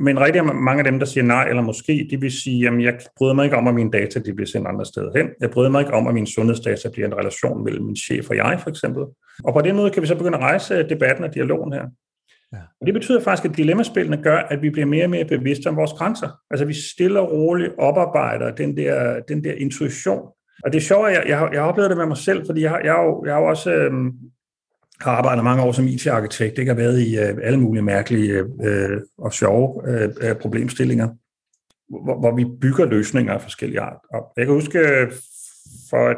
Men rigtig mange af dem, der siger nej eller måske, de vil sige, at jeg bryder mig ikke om, at mine data de bliver sendt andre steder hen. Jeg bryder mig ikke om, at min sundhedsdata bliver en relation mellem min chef og jeg, for eksempel. Og på den måde kan vi så begynde at rejse debatten og dialogen her. Ja. Og det betyder faktisk, at dilemmaspillene gør, at vi bliver mere og mere bevidste om vores grænser. Altså vi stille og roligt oparbejder den der, den der intuition. Og det er sjovt, jeg, jeg, har, jeg har oplevet det med mig selv, fordi jeg har, jeg har, jo, jeg har jo også øhm, har arbejdet mange år som IT-arkitekt, ikke har været i øh, alle mulige mærkelige øh, og sjove øh, øh, problemstillinger, hvor, hvor vi bygger løsninger af forskellige art. Og jeg kan huske, øh, for et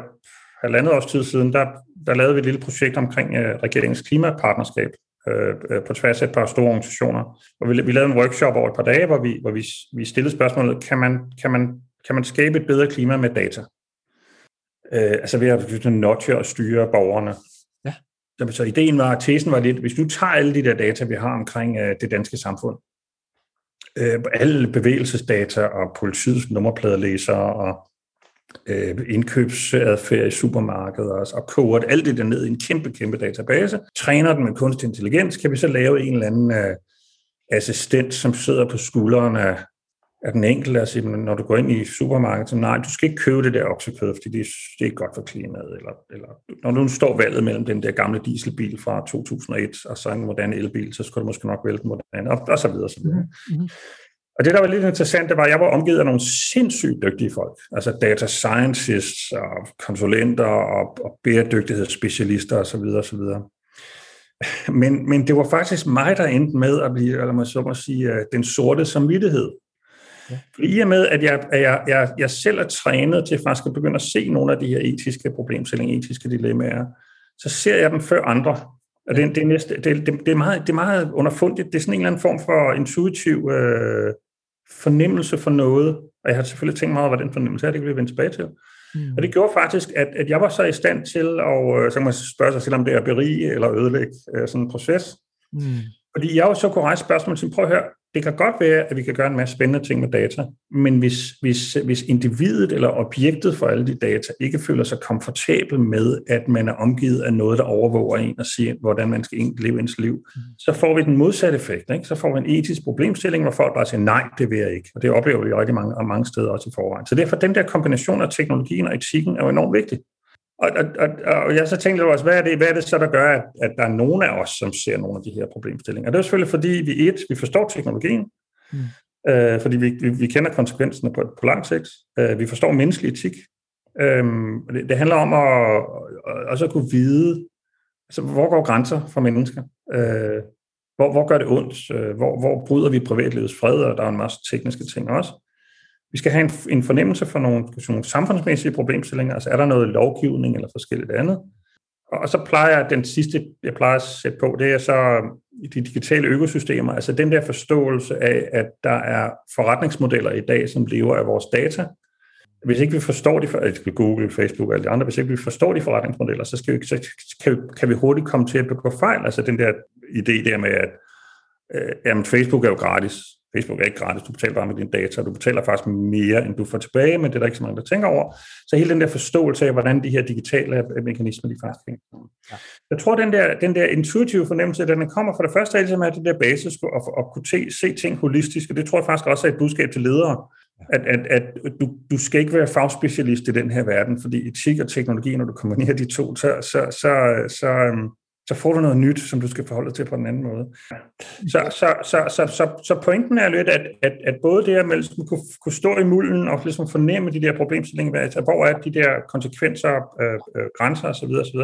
halvandet års tid siden, der, der lavede vi et lille projekt omkring øh, regeringens klimapartnerskab øh, øh, på tværs af et par store organisationer. Og vi, vi lavede en workshop over et par dage, hvor vi, hvor vi, vi stillede spørgsmålet, kan man, kan, man, kan man skabe et bedre klima med data? Øh, altså ved at nudge og styre borgerne så ideen var, tesen var lidt, hvis du tager alle de der data, vi har omkring øh, det danske samfund, øh, alle bevægelsesdata og politiets nummerpladelæser og øh, indkøbsadfærd i supermarkedet og, og koger alt det der ned i en kæmpe, kæmpe database, træner den med kunstig intelligens, kan vi så lave en eller anden øh, assistent, som sidder på skulderen af at den enkelte at sige, når du går ind i supermarkedet, så nej, du skal ikke købe det der oksekød, fordi det er, det er ikke godt for klimaet. Eller, eller, når du står valget mellem den der gamle dieselbil fra 2001 og så en moderne elbil, så skal du måske nok vælge den moderne, og, og så videre. Så videre. Mm-hmm. Og det, der var lidt interessant, det var, at jeg var omgivet af nogle sindssygt dygtige folk. Altså data scientists og konsulenter og, og bæredygtighedsspecialister osv. videre. Men, men det var faktisk mig, der endte med at blive, eller man så må sige, den sorte samvittighed Ja. Fordi i og med, at jeg, at jeg, jeg, jeg selv er trænet til faktisk at begynde at se nogle af de her etiske problemstillinger, etiske dilemmaer, så ser jeg dem før andre. Og det, det, er næste, det, det, det, er meget, det er meget underfundigt. Det er sådan en eller anden form for intuitiv øh, fornemmelse for noget. Og jeg har selvfølgelig tænkt meget over, hvad den fornemmelse er, det kan vi vende tilbage til. Mm. Og det gjorde faktisk, at, at jeg var så i stand til, at, øh, så kan man spørge sig selv, om det er berige eller ødelægge øh, sådan en proces. Mm. Fordi jeg jo så kunne rejse spørgsmål til, prøv at høre, det kan godt være, at vi kan gøre en masse spændende ting med data, men hvis, hvis, hvis individet eller objektet for alle de data ikke føler sig komfortabel med, at man er omgivet af noget, der overvåger en og siger, hvordan man skal leve ens liv, mm. så får vi den modsatte effekt. Ikke? Så får vi en etisk problemstilling, hvor folk bare siger, nej, det vil jeg ikke. Og det oplever vi rigtig mange, mange steder også i forvejen. Så derfor den der kombination af teknologien og etikken er jo enormt vigtig. Og, og, og, og jeg så tænkte også, hvad er, det, hvad er det så, der gør, at, at der er nogen af os, som ser nogle af de her problemstillinger? Og det er selvfølgelig, fordi vi et, vi forstår teknologien, mm. øh, fordi vi, vi, vi kender konsekvenserne på, på lang sigt. Øh, vi forstår menneskelig etik. Øh, det, det handler om at, også at kunne vide, altså, hvor går grænser for mennesker? Øh, hvor, hvor gør det ondt? Øh, hvor, hvor bryder vi privatlivets fred? Og der er en masse tekniske ting også. Vi skal have en, en fornemmelse for nogle, nogle samfundsmæssige problemstillinger, altså er der noget lovgivning eller forskelligt andet. Og så plejer jeg, den sidste, jeg plejer at sætte på, det er så um, de digitale økosystemer, altså den der forståelse af, at der er forretningsmodeller i dag, som lever af vores data. Hvis ikke vi forstår de, altså Google, Facebook og alle de andre, hvis ikke vi forstår de forretningsmodeller, så, skal vi, så kan, vi, kan vi hurtigt komme til at begå fejl. Altså den der idé der med, at øh, jamen, Facebook er jo gratis, Facebook er ikke gratis, du betaler bare med dine data, og du betaler faktisk mere, end du får tilbage, men det er der ikke så mange, der tænker over. Så hele den der forståelse af, hvordan de her digitale mekanismer, de faktisk hænger ja. Jeg tror, den der, den der intuitive fornemmelse, den kommer for det første af med det der basis at, at kunne se ting holistisk, og det tror jeg faktisk også er et budskab til ledere, at, at, at du, du skal ikke være fagspecialist i den her verden, fordi etik og teknologi, når du kombinerer de to, så, så, så, så, øhm, så får du noget nyt, som du skal forholde dig til på den anden måde. Så, så, så, så, så, så pointen er lidt, at, at, at både det at man ligesom kunne, kunne stå i mulden og ligesom fornemme de der problemstillinger, altså, hvor er de der konsekvenser, øh, øh, grænser osv., osv.,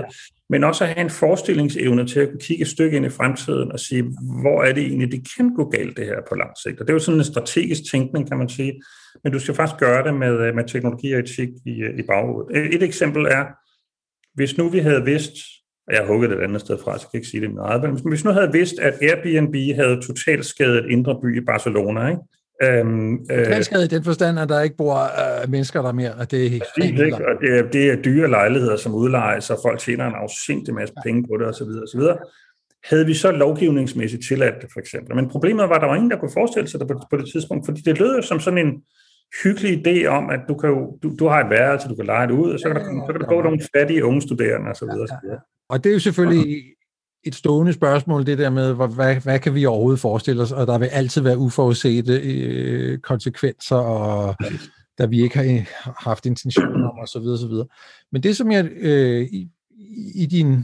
men også at have en forestillingsevne til at kunne kigge et stykke ind i fremtiden og sige, hvor er det egentlig, det kan gå galt det her på lang sigt. Og det er jo sådan en strategisk tænkning, kan man sige, men du skal faktisk gøre det med, øh, med teknologi og etik i, øh, i baghovedet. Et, et eksempel er, hvis nu vi havde vidst, og jeg har hugget et andet sted fra, så jeg kan ikke sige det med eget, men hvis nu havde vidst, at Airbnb havde totalt skadet indre by i Barcelona, ikke? Øhm, øh, i den forstand, at der ikke bor øh, mennesker der mere, og det er helt det, ikke? Og det, er, det er dyre lejligheder, som udlejes, og folk tjener en afsindig masse ja. penge på det, osv. osv. Havde vi så lovgivningsmæssigt tilladt det, for eksempel. Men problemet var, at der var ingen, der kunne forestille sig det på, på det tidspunkt, fordi det lød jo som sådan en, hyggelig idé om, at du, kan jo, du, du har et værelse, du kan lege det ud, og så kan, der, så kan der gå nogle fattige unge studerende osv. Ja, ja. Og det er jo selvfølgelig et stående spørgsmål, det der med, hvad, hvad kan vi overhovedet forestille os, og der vil altid være uforudsete øh, konsekvenser, og der vi ikke har haft intention om, osv. osv. Men det, som jeg øh, i, i din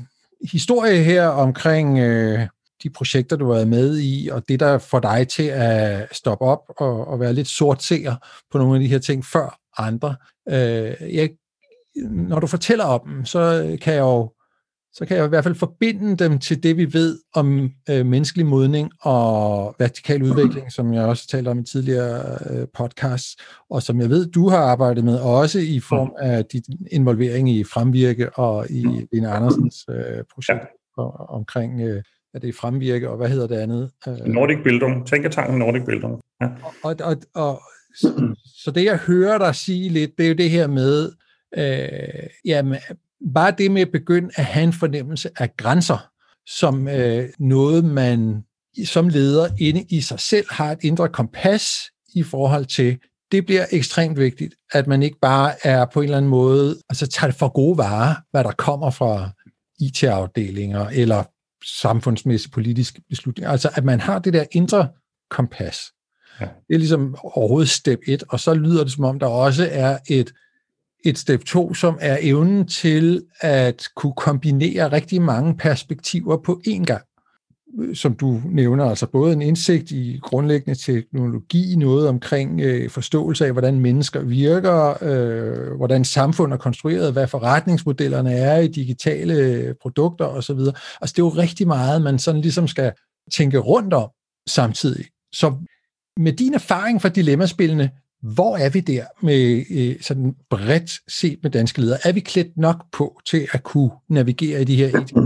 historie her omkring øh, de projekter, du har været med i, og det, der får dig til at stoppe op og, og være lidt sortseer på nogle af de her ting før andre. Øh, jeg, når du fortæller om dem, så kan jeg jo så kan jeg i hvert fald forbinde dem til det, vi ved om øh, menneskelig modning og vertikal udvikling, som jeg også talte om i tidligere øh, podcasts, og som jeg ved, du har arbejdet med, også i form af din involvering i Fremvirke og i Lene Andersens øh, projekt ja. omkring øh, er det Fremvirke, og hvad hedder det andet? Øh, Nordic Bildung, Tænketanken Nordic Bildung. Ja. Og, og, og, så, så det, jeg hører dig sige lidt, det er jo det her med, øh, jamen, bare det med at begynde at have en fornemmelse af grænser, som øh, noget, man som leder inde i sig selv har et indre kompas i forhold til, det bliver ekstremt vigtigt, at man ikke bare er på en eller anden måde, altså tager det for gode varer, hvad der kommer fra IT-afdelinger eller samfundsmæssige politiske beslutninger. Altså at man har det der indre kompas. Ja. Det er ligesom overhovedet step 1, og så lyder det som om, der også er et et step 2, som er evnen til at kunne kombinere rigtig mange perspektiver på én gang. Som du nævner, altså både en indsigt i grundlæggende teknologi, noget omkring øh, forståelse af, hvordan mennesker virker, øh, hvordan samfund er konstrueret, hvad forretningsmodellerne er i digitale øh, produkter osv. Altså det er jo rigtig meget, man sådan ligesom skal tænke rundt om samtidig. Så med din erfaring fra dilemmaspillene, hvor er vi der med øh, sådan bredt set med danske ledere? Er vi klædt nok på til at kunne navigere i de her etiske,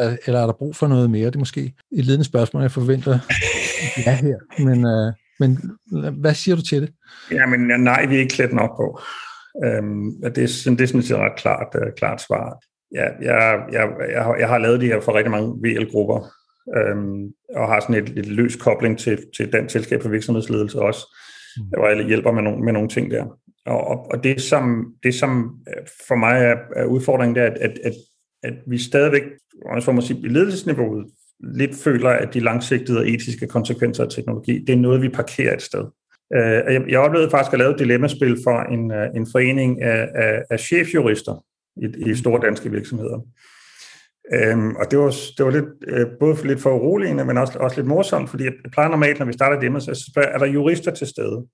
eller, eller er der brug for noget mere? Det er måske et ledende spørgsmål, jeg forventer ja her. Men, øh, men hvad siger du til det? Jamen nej, vi er ikke klædt nok på. Øhm, det, er, det er sådan et ret klart, uh, klart svar. Ja, jeg, jeg, jeg, har, jeg har lavet de her for rigtig mange VL-grupper, øhm, og har sådan et, et løs kobling til, til den selskab for virksomhedsledelse også, mm. hvor jeg hjælper med nogle, med nogle ting der. Og, og, og det, som, det, som øh, for mig er, er udfordringen, det er, at, at, at, at vi stadigvæk, for man sige, i ledelsesniveauet, lidt føler, at de langsigtede og etiske konsekvenser af teknologi, det er noget, vi parkerer et sted. Øh, jeg, jeg oplevede faktisk at lave et dilemmaspil for en, øh, en forening af, af, af chefjurister i, i store danske virksomheder. Øhm, og det var, det var lidt, øh, både lidt for uroligende, men også, også lidt morsomt, fordi jeg plejer normalt, når vi starter det, så spørger er der jurister til stede?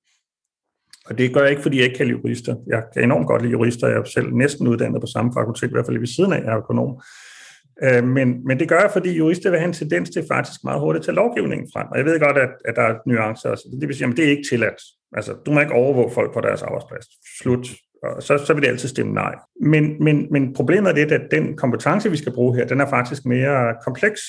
Og det gør jeg ikke, fordi jeg ikke kan lide jurister. Jeg kan enormt godt lide jurister. Jeg er selv næsten uddannet på samme fakultet, i hvert fald ved siden af, jeg er økonom. Øh, men, men det gør jeg, fordi jurister vil have en tendens til faktisk meget hurtigt at tage lovgivningen frem. Og jeg ved godt, at, at der er nuancer. Også. Det vil sige, at det er ikke tilladt. Altså, du må ikke overvåge folk på deres arbejdsplads. Slut og så, så vil det altid stemme nej. Men, men, men problemet er det, at den kompetence, vi skal bruge her, den er faktisk mere kompleks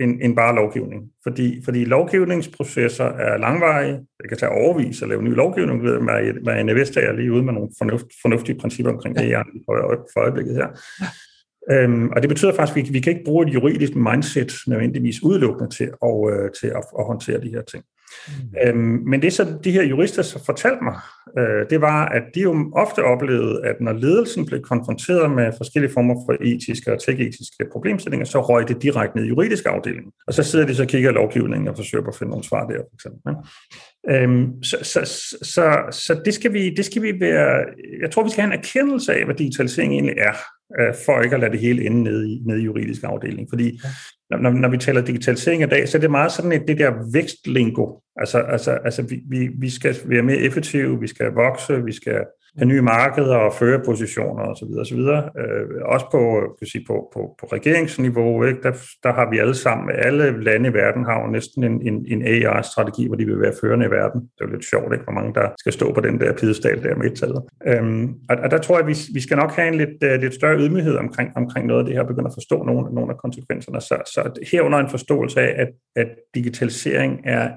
end, end bare lovgivning. Fordi, fordi lovgivningsprocesser er langvarige. Det kan tage overvis at lave ny lovgivning. Ved, Marianne Vestager lige ude med nogle fornuft, fornuftige principper omkring det, for, for øjeblikket her. Øhm, og det betyder faktisk, at vi, vi kan ikke bruge et juridisk mindset nødvendigvis udelukkende til, at, øh, til at, at håndtere de her ting. Mm. Øhm, men det, så de her jurister så fortalte mig, øh, det var, at de jo ofte oplevede, at når ledelsen blev konfronteret med forskellige former for etiske og tech-etiske problemstillinger, så røg det direkte ned i juridisk afdeling. Og så sidder de så og kigger i lovgivningen og forsøger at finde nogle svar der, for eksempel. Øhm, så, så, så, så det, skal vi, det skal vi være... Jeg tror, vi skal have en erkendelse af, hvad digitalisering egentlig er, øh, for ikke at lade det hele ende nede i, nede i juridisk afdeling. Fordi når, når vi taler digitalisering i dag, så er det meget sådan et, det der vækstlingo. Altså, altså, altså vi, vi, vi skal være mere effektive, vi skal vokse, vi skal have nye markeder og førerpositioner osv. osv. Øh, også på, kan sige, på, på, på regeringsniveau, ikke? Der, der har vi alle sammen, alle lande i verden har jo næsten en, en, en AI-strategi, hvor de vil være førende i verden. Det er jo lidt sjovt, ikke? hvor mange der skal stå på den der pidestal der med tallet. Øhm, og, og der tror jeg, at vi, vi skal nok have en lidt, uh, lidt større ydmyghed omkring, omkring noget af det her, og begynde at forstå nogle, nogle af konsekvenserne. Så, så herunder en forståelse af, at, at digitalisering er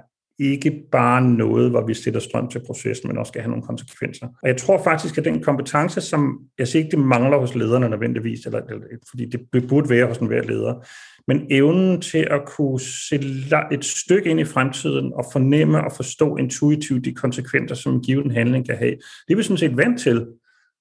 ikke bare noget, hvor vi sætter strøm til processen, men også skal have nogle konsekvenser. Og jeg tror faktisk, at den kompetence, som jeg siger ikke, det mangler hos lederne nødvendigvis, eller, eller, fordi det burde være hos enhver leder, men evnen til at kunne se et stykke ind i fremtiden og fornemme og forstå intuitivt de konsekvenser, som en given handling kan have, det er vi sådan set vant til,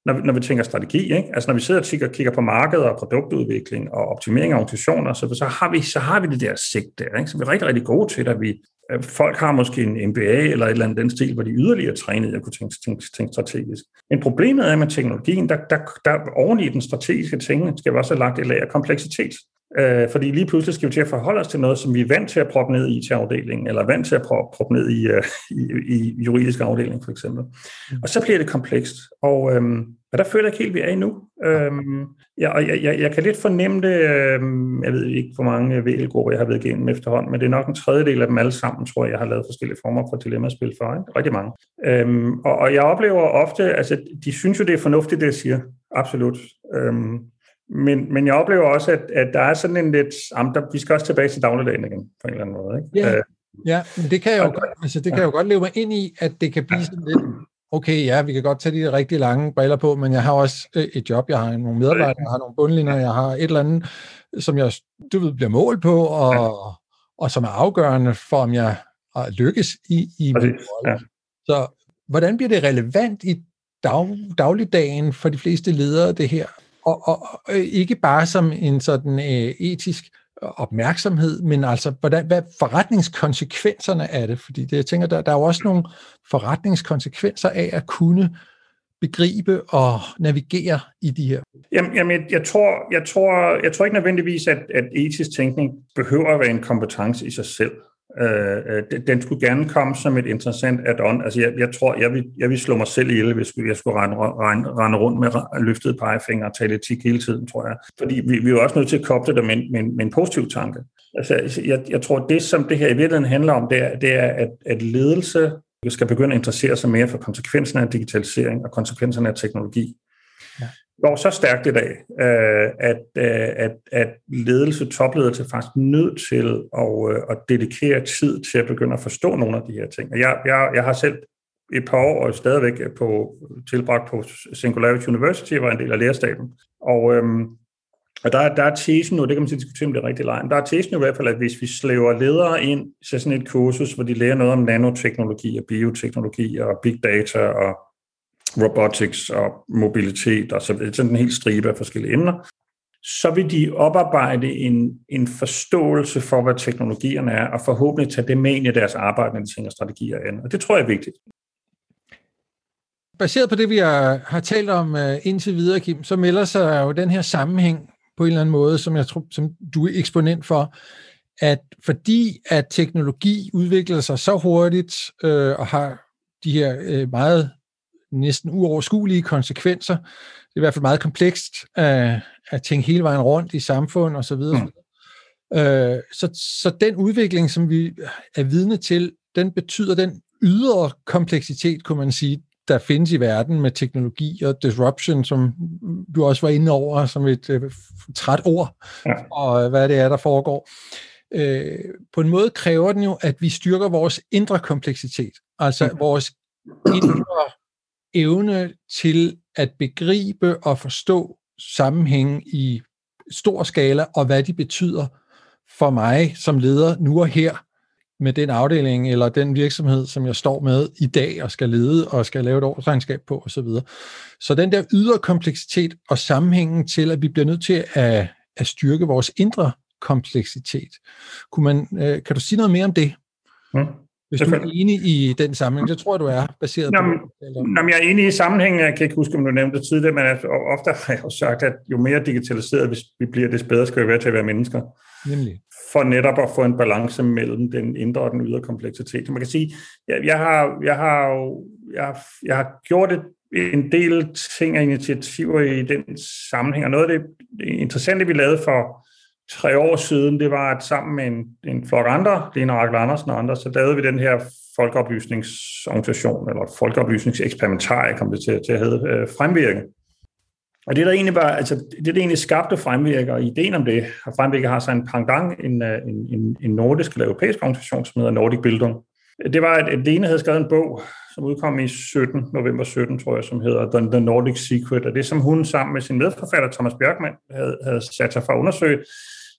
når vi, når vi tænker strategi. Ikke? Altså når vi sidder og kigger, kigger på markedet og produktudvikling og optimering af organisationer, så, så, har vi, så har vi det der sigt der. Ikke? Så vi er rigtig, rigtig gode til, at vi, øh, folk har måske en MBA eller et eller andet den stil, hvor de yderligere trænet at kunne tænke, tænke, tænke strategisk. Men problemet er med teknologien, der, der, der oven i den strategiske tænkning skal vi også have lagt et lag af kompleksitet. Øh, fordi lige pludselig skal vi til at forholde os til noget, som vi er vant til at proppe ned i IT-afdelingen, eller vant til at proppe, proppe ned i, uh, i, i juridisk afdeling, for eksempel. Mm. Og så bliver det komplekst. Og, øhm, og der føler jeg ikke helt, vi er i nu. Øhm, ja, og jeg, jeg, jeg kan lidt fornemme det, øhm, jeg ved ikke, hvor mange VL-grupper jeg har været igennem efterhånden, men det er nok en tredjedel af dem alle sammen, tror jeg, jeg har lavet forskellige former for dilemmaspil for. Ikke? Rigtig mange. Øhm, og, og jeg oplever ofte, altså de synes jo, det er fornuftigt, det jeg siger. Absolut. Øhm, men, men jeg oplever også, at, at der er sådan en lidt... Jamen, der, vi skal også tilbage til dagligdagen igen, på en eller anden måde. Ikke? Ja, øh, ja men det kan jeg jo, godt, altså, det kan jeg jo godt leve mig ind i, at det kan blive sådan lidt... Okay, ja, vi kan godt tage de rigtig lange briller på, men jeg har også øh, et job, jeg har nogle medarbejdere, jeg har nogle bundlinjer, jeg har et eller andet, som jeg du ved, bliver målt på, og, og som er afgørende for, om jeg lykkes i, i min rolle. Ja. Så hvordan bliver det relevant i dag, dagligdagen for de fleste ledere, det her? Og, og, og øh, ikke bare som en sådan øh, etisk øh, opmærksomhed, men altså, hvordan, hvad forretningskonsekvenserne er det? Fordi det, jeg tænker, der, der er jo også nogle forretningskonsekvenser af at kunne begribe og navigere i de her? Jamen, jamen jeg, tror, jeg, tror, jeg tror ikke nødvendigvis, at, at etisk tænkning behøver at være en kompetence i sig selv. Øh, øh den skulle gerne komme som et interessant add-on. Altså jeg, jeg tror, jeg vil, jeg vil slå mig selv ihjel, hvis jeg skulle rende, rende, rende rundt med løftede pegefinger og tale etik hele tiden, tror jeg. Fordi vi, vi er jo også nødt til at koble det med, med, med en positiv tanke. Altså, jeg, jeg tror, det som det her i virkeligheden handler om, det er, det er at, at ledelse skal begynde at interessere sig mere for konsekvenserne af digitalisering og konsekvenserne af teknologi. Går så stærkt i dag, øh, at, øh, at, at ledelse, topledelse faktisk nødt til at, øh, at dedikere tid til at begynde at forstå nogle af de her ting. Jeg, jeg, jeg har selv et par år og stadigvæk på, tilbragt på Singularity University, var en del af lærerstaben. Og, øhm, og der, der er tesen nu, det kan man diskutere om det er rigtig lejen, der er tesen i hvert fald, at hvis vi slæver ledere ind til sådan et kursus, hvor de lærer noget om nanoteknologi og bioteknologi og big data og robotics og mobilitet og så sådan en helt stribe af forskellige emner, så vil de oparbejde en, en forståelse for, hvad teknologierne er, og forhåbentlig tage det med ind i deres arbejde, når de tænker strategier an. Og det tror jeg er vigtigt baseret på det, vi har, har talt om øh, indtil videre, Kim, så melder sig jo den her sammenhæng på en eller anden måde, som jeg tror, som du er eksponent for, at fordi at teknologi udvikler sig så hurtigt øh, og har de her øh, meget næsten uoverskuelige konsekvenser, det er i hvert fald meget komplekst at, at tænke hele vejen rundt i samfund og så videre. Mm. Øh, så, så den udvikling, som vi er vidne til, den betyder den ydre kompleksitet, kunne man sige, der findes i verden med teknologi og disruption, som du også var inde over som et øh, træt ord, ja. og hvad det er, der foregår. Øh, på en måde kræver den jo, at vi styrker vores indre kompleksitet, altså mm. vores indre evne til at begribe og forstå sammenhænge i stor skala, og hvad de betyder for mig som leder nu og her, med den afdeling eller den virksomhed, som jeg står med i dag og skal lede og skal lave et årsregnskab på osv. Så, så den der ydre kompleksitet og sammenhængen til, at vi bliver nødt til at, at styrke vores indre kompleksitet. Kunne man, øh, kan du sige noget mere om det? Mm. Hvis du er enig i den sammenhæng, det tror jeg, du er baseret jamen, på. Jamen, jeg er enig i sammenhængen, jeg kan ikke huske, om du nævnte det tidligere, men ofte har jeg jo sagt, at jo mere digitaliseret vi bliver, des bedre skal vi være til at være mennesker. Nemlig for netop at få en balance mellem den indre og den ydre kompleksitet. Så man kan sige, jeg, jeg har, jeg har, jeg har, jeg har gjort et, en del ting og initiativer i den sammenhæng, og noget af det interessante, vi lavede for tre år siden, det var, at sammen med en, en flok andre, Lena Rakel Andersen og andre, så lavede vi den her folkeoplysningsorganisation, eller folkeoplysningseksperimentar, kom det til, til at hedde, øh, fremvirke. Og det, der egentlig var, altså, det, der egentlig skabte Fremvirke, og ideen om det, at Fremvirke har så en pangdang, en, øh, en, en, en nordisk eller europæisk organisation, som hedder Nordic Bildung. Det var, at Lene havde skrevet en bog, som udkom i 17, november 17, tror jeg, som hedder The, The Nordic Secret, og det, som hun sammen med sin medforfatter, Thomas Bjørkman, havde, havde sat sig for at undersøge,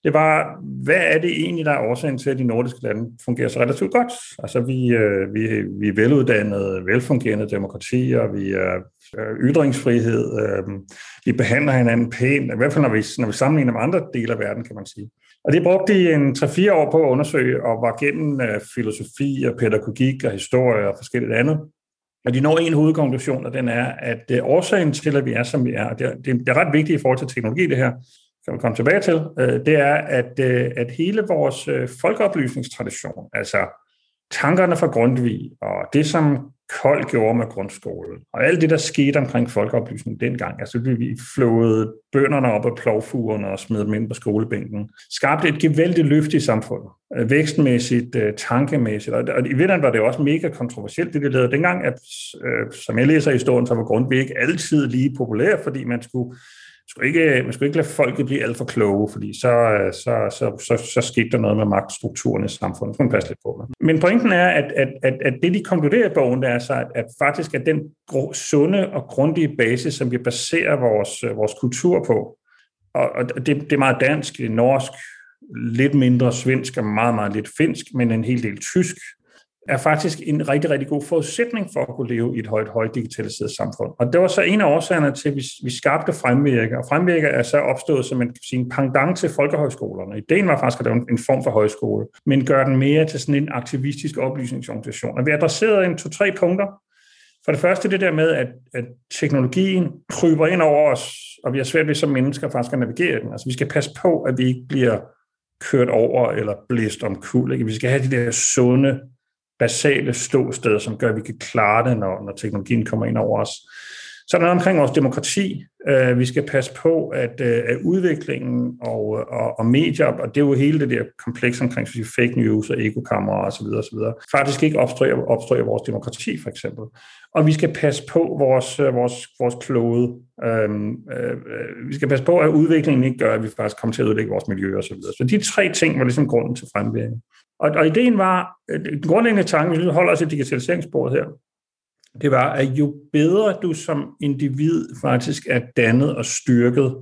det var, hvad er det egentlig, der er årsagen til, at de nordiske lande fungerer så relativt godt? Altså, vi, øh, vi, vi er veluddannede, velfungerende demokratier, vi er øh, ytringsfrihed, øh, vi behandler hinanden pænt, i hvert fald når vi, når vi sammenligner med andre dele af verden, kan man sige. Og det brugte de en 3-4 år på at undersøge, og var gennem øh, filosofi og pædagogik og historie og forskelligt andet. Og de når en hovedkonklusion, og den er, at årsagen til, at vi er, som vi er, og det er, det er ret vigtigt i forhold til teknologi, det her, kan vi komme tilbage til, øh, det er, at, øh, at hele vores øh, folkeoplysningstradition, altså tankerne fra Grundtvig, og det, som Kold gjorde med grundskolen, og alt det, der skete omkring folkeoplysning dengang, altså vi flåede bønderne op af plovfugerne og smed dem ind på skolebænken, skabte et gevaldigt løft i samfundet, øh, vækstmæssigt, øh, tankemæssigt, og i virkeligheden var det også mega kontroversielt, det de lavede dengang, at, øh, som jeg læser i historien, så var Grundtvig ikke altid lige populær, fordi man skulle skulle ikke, man skulle ikke lade folket blive alt for kloge, fordi så, øh, så, så, så, så skete der noget med magtstrukturen i samfundet. Det man passe lidt på med. Men pointen er, at, at, at, at det, de konkluderer i bogen, det er så, at, at faktisk at den sunde og grundige basis, som vi baserer vores, øh, vores kultur på, og, og det, det er meget dansk, det er norsk, lidt mindre svensk og meget, meget lidt finsk, men en hel del tysk, er faktisk en rigtig, rigtig god forudsætning for at kunne leve i et højt, højt digitaliseret samfund. Og det var så en af årsagerne til, at vi, vi skabte fremvirker. Og fremvirker er så opstået som en, kan sige, en pendant til folkehøjskolerne. Ideen var faktisk at lave en form for højskole, men gøre den mere til sådan en aktivistisk oplysningsorganisation. Og vi adresserede en to-tre punkter. For det første det der med, at, at teknologien kryber ind over os, og vi har svært ved som mennesker faktisk at navigere den. Altså vi skal passe på, at vi ikke bliver kørt over eller blæst om kul. Ikke? Vi skal have de der sunde basale ståsted, som gør, at vi kan klare det, når, når teknologien kommer ind over os. Så er der noget omkring vores demokrati. Øh, vi skal passe på, at, øh, at udviklingen og, og, og medier, og det er jo hele det der kompleks omkring sige, fake news og ekokammer osv., videre, faktisk ikke opstår, opstår vores demokrati, for eksempel. Og vi skal passe på vores, øh, vores, vores klode. Øhm, øh, vi skal passe på, at udviklingen ikke gør, at vi faktisk kommer til at ødelægge vores miljø osv. Så, så de tre ting var ligesom grunden til fremværingen. Og, og ideen var, den grundlæggende tanke, hvis vi holder os i digitaliseringsbordet her, det var, at jo bedre du som individ faktisk er dannet og styrket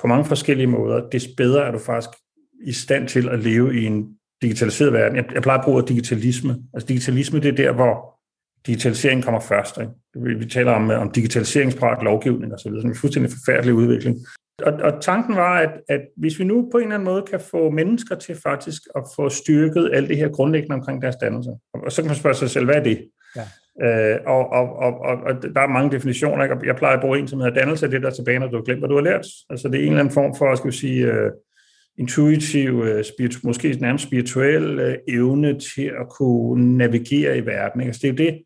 på mange forskellige måder, des bedre er du faktisk i stand til at leve i en digitaliseret verden. Jeg, jeg plejer at bruge digitalisme. Altså digitalisme, det er der, hvor digitalisering kommer først. Ikke? Vi, vi taler om, øh, om digitaliseringsparat lovgivning osv., som er en fuldstændig forfærdelig udvikling. Og, og tanken var, at, at hvis vi nu på en eller anden måde kan få mennesker til faktisk at få styrket alt det her grundlæggende omkring deres dannelse, og så kan man spørge sig selv, hvad er det? Ja. Øh, og, og, og, og, og der er mange definitioner. Ikke? Jeg plejer at bruge en, som hedder dannelse, det der tilbage, når du har glemt, hvad du har lært. Altså det er en eller anden form for, skal vi sige, uh, intuitiv, uh, spiritu, måske nærmest spirituel uh, evne til at kunne navigere i verden. Ikke? Altså det er jo det,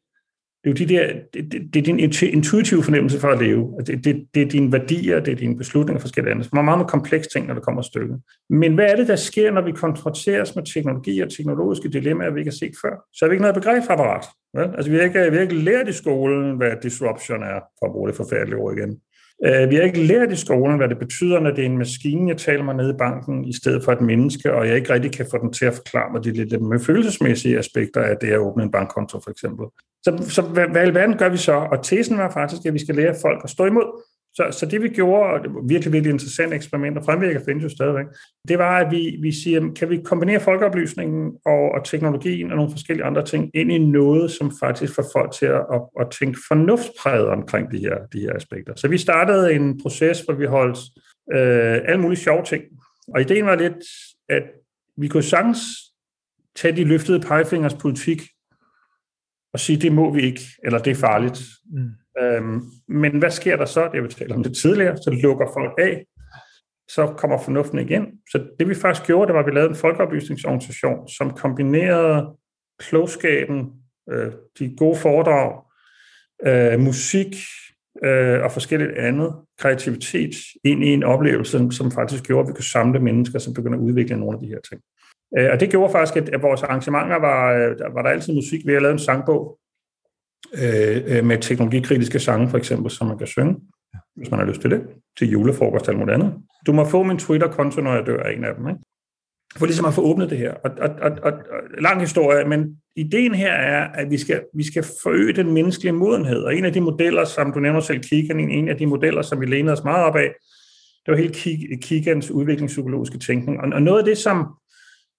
det er jo de der, det, det, det er din intuitive fornemmelse for at leve. Altså, det, det, det er dine værdier, det er dine beslutninger og forskellige andre. Det er meget, meget komplekse ting, når det kommer stykket. Men hvad er det, der sker, når vi konfronteres med teknologi og teknologiske dilemmaer, vi ikke har set før? Så har vi ikke noget begrebsapparat. Vel? Altså, vi har, ikke, vi har ikke lært i skolen, hvad disruption er, for at bruge det forfærdelige ord igen. Øh, vi har ikke lært i skolen, hvad det betyder, når det er en maskine, jeg taler mig ned i banken, i stedet for et menneske, og jeg ikke rigtig kan få den til at forklare mig de lidt, med følelsesmæssige aspekter af det at åbne en bankkonto, for eksempel. Så, så hvad, hvad i verden gør vi så? Og tesen var faktisk, at vi skal lære folk at stå imod. Så, så det vi gjorde, og det var virkelig, virkelig interessant eksperiment, og fremvirker findes jo stadigvæk, det var, at vi, vi siger, kan vi kombinere folkeoplysningen og, og teknologien og nogle forskellige andre ting ind i noget, som faktisk får folk til at, at, at tænke fornuftspræget omkring de her, de her aspekter. Så vi startede en proces, hvor vi holdt øh, alle mulige sjove ting. Og ideen var lidt, at vi kunne sagtens tage de løftede pegefingers politik og sige, det må vi ikke, eller det er farligt. Mm. Øhm, men hvad sker der så? Det vi talte om det tidligere, så lukker folk af, så kommer fornuften igen. Så det vi faktisk gjorde, det var, at vi lavede en folkeoplysningsorganisation, som kombinerede klogskaben, øh, de gode foredrag, øh, musik øh, og forskelligt andet, kreativitet, ind i en oplevelse, som faktisk gjorde, at vi kunne samle mennesker, som begynder at udvikle nogle af de her ting. Øh, og det gjorde faktisk, at vores arrangementer var, øh, der var der altid musik. Vi har lavet en sangbog øh, med teknologikritiske sange, for eksempel, som man kan synge, hvis man har lyst til det, til julefrokost eller noget andet. Du må få min Twitter-konto, når jeg dør af en af dem. Ikke? For ligesom at få åbnet det her. Og, og, og, og, og lang historie, men ideen her er, at vi skal, vi skal forøge den menneskelige modenhed. Og en af de modeller, som du nævner selv, Kigan, en af de modeller, som vi lænede os meget op af, det var hele Kigans udviklingspsykologiske tænkning. Og, og noget af det, som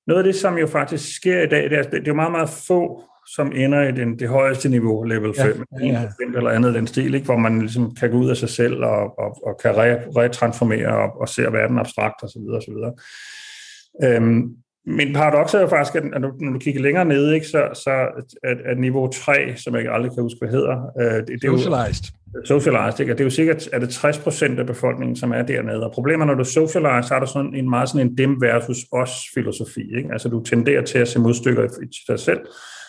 noget af det, som jo faktisk sker i dag, det er, det er jo meget, meget få, som ender i den, det højeste niveau, level 5, ja, ja. eller andet den stil, ikke? hvor man ligesom kan gå ud af sig selv og, og, og kan re, retransformere og, og se verden abstrakt osv. osv. Øhm, men paradokset er jo faktisk, at når du, kigger længere ned, ikke, så, så at, at niveau 3, som jeg aldrig kan huske, hvad hedder, øh, det, det er jo, socialized. Socialized, ikke? Og det er jo sikkert, at det 60 procent af befolkningen, som er dernede. Og problemet, når du socialize, så er der sådan en meget sådan en dem versus os filosofi. Ikke? Altså du tenderer til at se modstykker i dig selv.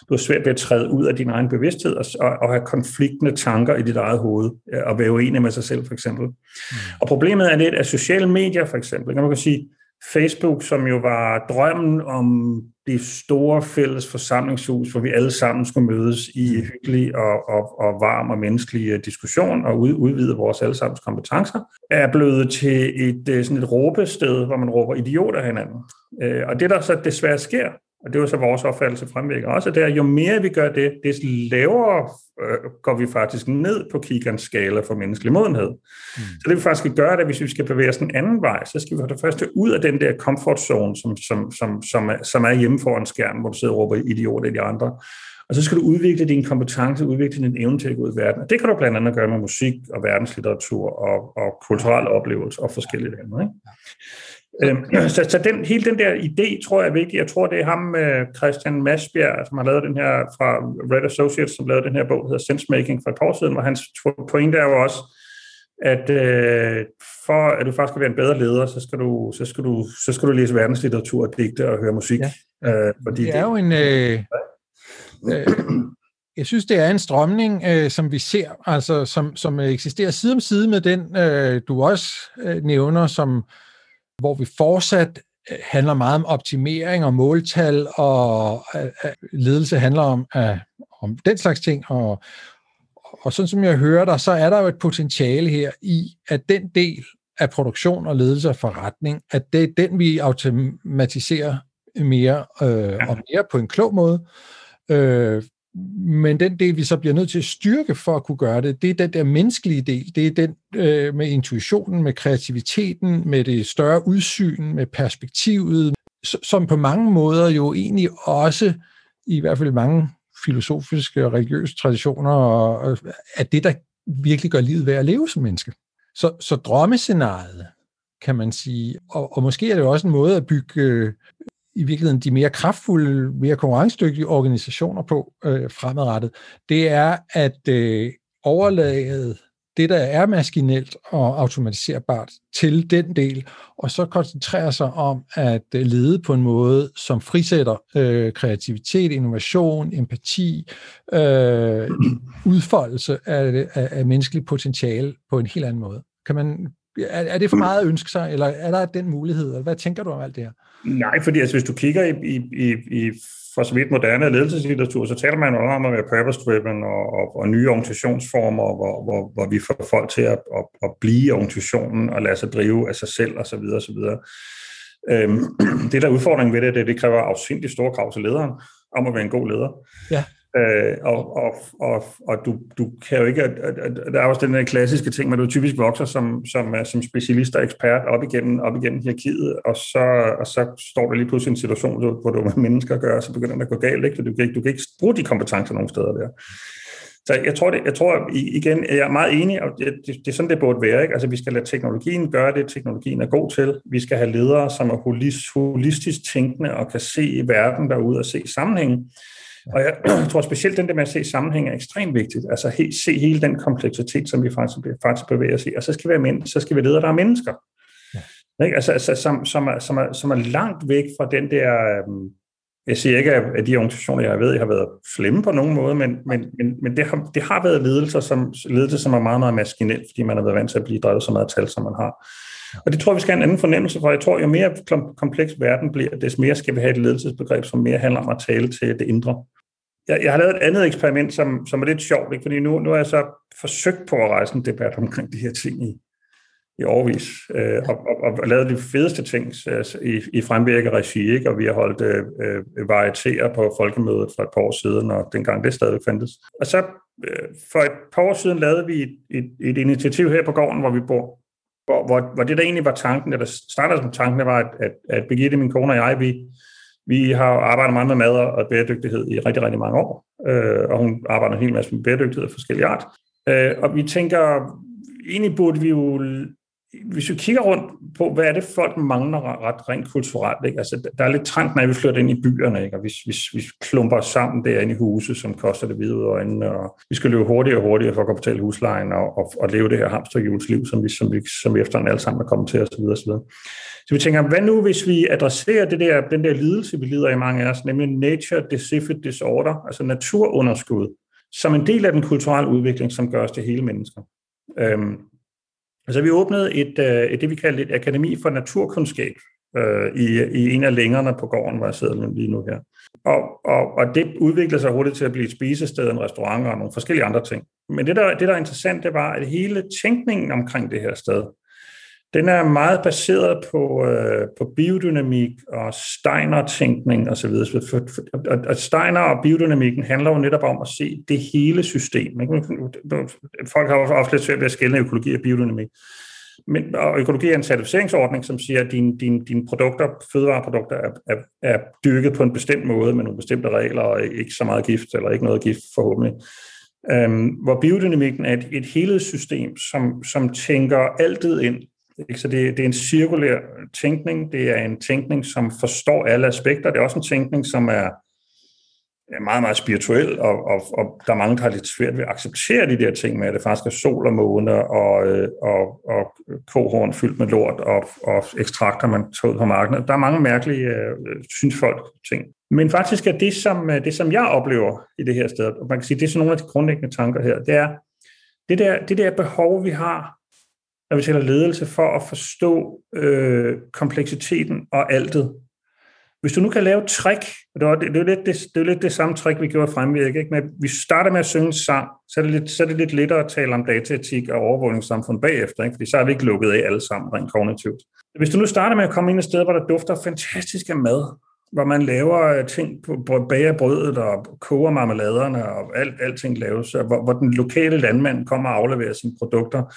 Du er svært ved at træde ud af din egen bevidsthed og, og, og have konfliktende tanker i dit eget hoved, og være uenig med sig selv, for eksempel. Mm. Og problemet er lidt, at sociale medier, for eksempel, kan man kan sige, Facebook, som jo var drømmen om det store fælles forsamlingshus, hvor vi alle sammen skulle mødes i hyggelig og, og, og varm og menneskelig øh, diskussion og udvide vores allesammens kompetencer, er blevet til et, øh, sådan et råbested, hvor man råber idioter hinanden. Øh, og det, der så desværre sker, og det var så vores opfattelse fremvækker også, det er, jo mere vi gør det, des lavere øh, går vi faktisk ned på Kigans skala for menneskelig modenhed. Mm. Så det vi faktisk skal gøre, det, hvis vi skal bevæge os en anden vej, så skal vi have det første ud af den der comfort zone, som, som, som, som, er, som er hjemme foran skærmen, hvor du sidder og råber idioter i de andre. Og så skal du udvikle din kompetence, udvikle din evne til at gå ud i verden. Og det kan du blandt andet gøre med musik og verdenslitteratur og, og kulturelle oplevelser og forskellige andet. Ikke? Øhm, så, så den, hele den der idé, tror jeg er vigtig. Jeg tror, det er ham, øh, Christian Masbjerg, som har lavet den her fra Red Associates, som lavede den her bog, der hedder Sense Making for et par år siden, hvor hans pointe er jo også, at øh, for at du faktisk skal være en bedre leder, så skal du, så skal du, så skal du læse verdenslitteratur, digte og høre musik. Ja. Øh, fordi det er det, jo en... Øh, øh, Jeg synes, det er en strømning, øh, som vi ser, altså som, som eksisterer side om side med den, øh, du også øh, nævner, som, hvor vi fortsat øh, handler meget om optimering og måltal, og øh, øh, ledelse handler om, om den slags ting. Og, og sådan som jeg hører dig, så er der jo et potentiale her i, at den del af produktion og ledelse og forretning, at det er den, vi automatiserer mere øh, og mere på en klog måde. Øh, men den del, vi så bliver nødt til at styrke for at kunne gøre det, det er den der menneskelige del. Det er den øh, med intuitionen, med kreativiteten, med det større udsyn, med perspektivet, som på mange måder jo egentlig også, i hvert fald mange filosofiske og religiøse traditioner, og, er det, der virkelig gør livet værd at leve som menneske. Så, så drømmescenariet, kan man sige, og, og måske er det også en måde at bygge øh, i virkeligheden de mere kraftfulde, mere konkurrencedygtige organisationer på øh, fremadrettet, det er at øh, overlade det, der er maskinelt og automatiserbart, til den del, og så koncentrere sig om at øh, lede på en måde, som frisætter øh, kreativitet, innovation, empati, øh, udfoldelse af, af, af menneskelig potentiale på en helt anden måde. Kan man, er, er det for meget at ønske sig, eller er der den mulighed? Hvad tænker du om alt det her? Nej, fordi altså, hvis du kigger i, i, i, i for så vidt moderne ledelseslitteratur, så taler man jo om at være purpose-driven og, og, og nye organisationsformer, hvor, hvor, hvor vi får folk til at, at, at blive i organisationen og lade sig drive af sig selv osv. osv. Øhm, det, der er udfordringen ved det, det, det kræver afsindig store krav til lederen om at være en god leder. Ja. Øh, og og, og, og du, du kan jo ikke, der er også den der klassiske ting, men du typisk vokser som, som, øh, som specialist og ekspert op igennem, op igennem hierarkiet, og så, og så står der lige pludselig en situation, hvor du med mennesker gør, så begynder det at gå galt, ikke? For du kan ikke, du kan ikke bruge de kompetencer nogen steder der. Så jeg tror, det, jeg tror igen, jeg er meget enig, og det, det, det er sådan, det burde være. Ikke? Altså, vi skal lade teknologien gøre det, teknologien er god til. Vi skal have ledere, som er holistisk tænkende og kan se verden derude og se sammenhængen. Og jeg, jeg tror specielt den der med at se sammenhæng er ekstremt vigtigt. Altså he, se hele den kompleksitet, som vi faktisk, faktisk bevæger os i. Og så skal vi være mænd, så skal vi lede, der er mennesker. Ja. Ikke? Altså, altså som, som, er, som, er, som er langt væk fra den der... Um, jeg siger ikke, at de organisationer, jeg ved, har været slemme på nogen måde, men, men, men, men det, har, det har været ledelser, som, ledelse, som er meget, meget maskinelt, fordi man har været vant til at blive drevet så meget tal, som man har. Og det tror jeg, vi skal have en anden fornemmelse for. Jeg tror, jo mere kompleks verden bliver, des mere skal vi have et ledelsesbegreb, som mere handler om at tale til det indre. Jeg, jeg har lavet et andet eksperiment, som, som er lidt sjovt, ikke? fordi nu, nu har jeg så forsøgt på at rejse en debat omkring de her ting i, i årvis, øh, og, og, og lavet de fedeste ting altså, i, i fremvirket regi, ikke? og vi har holdt øh, øh, varieterer på folkemødet for et par år siden, og dengang det stadig fandtes. Og så øh, for et par år siden lavede vi et, et, et initiativ her på gården, hvor vi bor, hvor, hvor, hvor det der egentlig var tanken, eller startede som tanken, det var, at, at, at Birgitte, min kone og jeg, vi, vi har arbejdet meget med mad og bæredygtighed i rigtig, rigtig mange år, øh, og hun arbejder en hel masse med bæredygtighed af forskellige art. Øh, og vi tænker, egentlig burde vi jo hvis vi kigger rundt på, hvad er det, folk mangler ret rent kulturelt, ikke? Altså, der er lidt trængt, når vi flytter ind i byerne, ikke? og vi, vi, vi klumper os sammen derinde i huset, som koster det hvide ud af øjnene, og vi skal løbe hurtigere og hurtigere for at kunne betale huslejen og, og, og leve det her hamsterhjulsliv, som vi, som vi, som vi efterhånden alle sammen er kommet til, osv. osv. Så vi tænker, hvad nu, hvis vi adresserer det der, den der lidelse, vi lider i mange af os, nemlig nature deficit disorder, altså naturunderskud, som en del af den kulturelle udvikling, som gør os til hele mennesker. Øhm, Altså vi åbnede et, øh, et det, vi kaldte et akademi for naturkundskab øh, i, i en af længerne på gården, hvor jeg sidder lige nu her. Og, og, og det udviklede sig hurtigt til at blive et spisested, en restaurant og nogle forskellige andre ting. Men det, der, det, der er interessant, det var, at hele tænkningen omkring det her sted, den er meget baseret på, øh, på biodynamik og Steiner-tænkning osv. Og, og Steiner og biodynamikken handler jo netop om at se det hele system. Ikke? Folk har ofte lidt svært ved at skelne økologi og biodynamik. Men, og økologi er en certificeringsordning, som siger, at dine din, din produkter, fødevareprodukter, er, er, er dyrket på en bestemt måde med nogle bestemte regler, og ikke så meget gift, eller ikke noget gift forhåbentlig. Øhm, hvor biodynamikken er et, et helhedssystem, som, som tænker altid ind så det, det er en cirkulær tænkning, det er en tænkning, som forstår alle aspekter, det er også en tænkning, som er meget, meget spirituel, og, og, og der er mange, der har lidt svært ved at acceptere de der ting med, at det faktisk er sol og måne og, øh, og, og kohorn fyldt med lort og, og ekstrakter, man tager ud på markedet. Der er mange mærkelige øh, synsfolk ting. Men faktisk er det, som, øh, det, som jeg oplever i det her sted, og man kan sige, det er sådan nogle af de grundlæggende tanker her, det er, det der, det der behov, vi har, når vi taler ledelse, for at forstå øh, kompleksiteten og altet. Hvis du nu kan lave trick, og det, var, det, det, er lidt det, det er lidt det samme trick, vi gjorde fremvirke, ikke? Men vi starter med at synge en sang, så er, det lidt, så er det lidt lettere at tale om dataetik og overvågningssamfund bagefter, ikke? fordi så er vi ikke lukket af alle sammen rent kognitivt. Hvis du nu starter med at komme ind et sted, hvor der dufter fantastisk af mad, hvor man laver øh, ting på bager brødet og koger marmeladerne og alt, alting laves, hvor, hvor den lokale landmand kommer og afleverer sine produkter,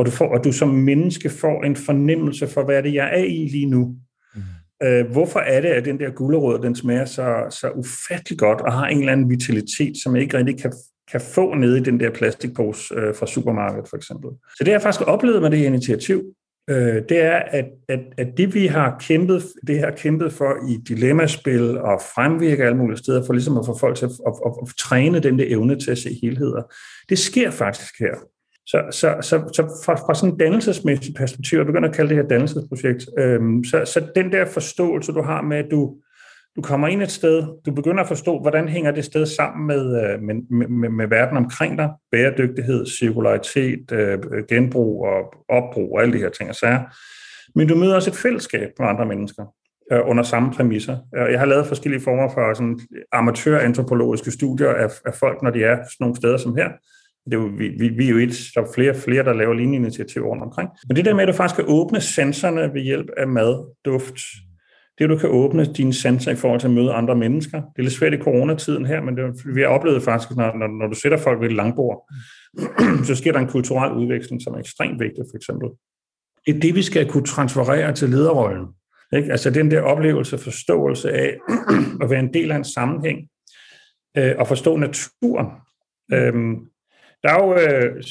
og du, får, og du som menneske får en fornemmelse for, hvad er det, jeg er i lige nu. Mm. Øh, hvorfor er det, at den der gulerod, den smager så, så ufattelig godt og har en eller anden vitalitet, som jeg ikke rigtig kan, kan få nede i den der plastikpose øh, fra supermarkedet, for eksempel. Så det jeg faktisk oplevet med det her initiativ, øh, det er, at, at, at det vi har kæmpet, det har kæmpet for i dilemmaspil og fremvirke alle mulige steder, for ligesom at få folk til at, at, at, at træne den der evne til at se helheder, det sker faktisk her. Så, så, så, så fra, fra sådan en dannelsesmæssigt perspektiv, og begynder at kalde det her dannelsesprojekt, øhm, så, så den der forståelse, du har med, at du, du kommer ind et sted, du begynder at forstå, hvordan hænger det sted sammen med, øh, med, med, med verden omkring dig, bæredygtighed, cirkularitet, øh, genbrug og opbrug og alle de her ting og sager. Men du møder også et fællesskab med andre mennesker øh, under samme præmisser. Jeg har lavet forskellige former for sådan amatørantropologiske studier af, af folk, når de er sådan nogle steder som her. Det er jo, vi, vi, vi er jo et, der er flere flere, der laver lignende initiativer rundt omkring. Men det der med, at du faktisk kan åbne sensorerne ved hjælp af mad, duft, det at du kan åbne dine sanser i forhold til at møde andre mennesker. Det er lidt svært i coronatiden her, men det, vi har oplevet faktisk, når, når, når du sætter folk ved et langbord, så sker der en kulturel udveksling, som er ekstremt vigtig, for eksempel. Det er det, vi skal kunne transferere til lederrollen. Ikke? Altså den der oplevelse, forståelse af at være en del af en sammenhæng, øh, og forstå naturen. Øhm, der er jo øh,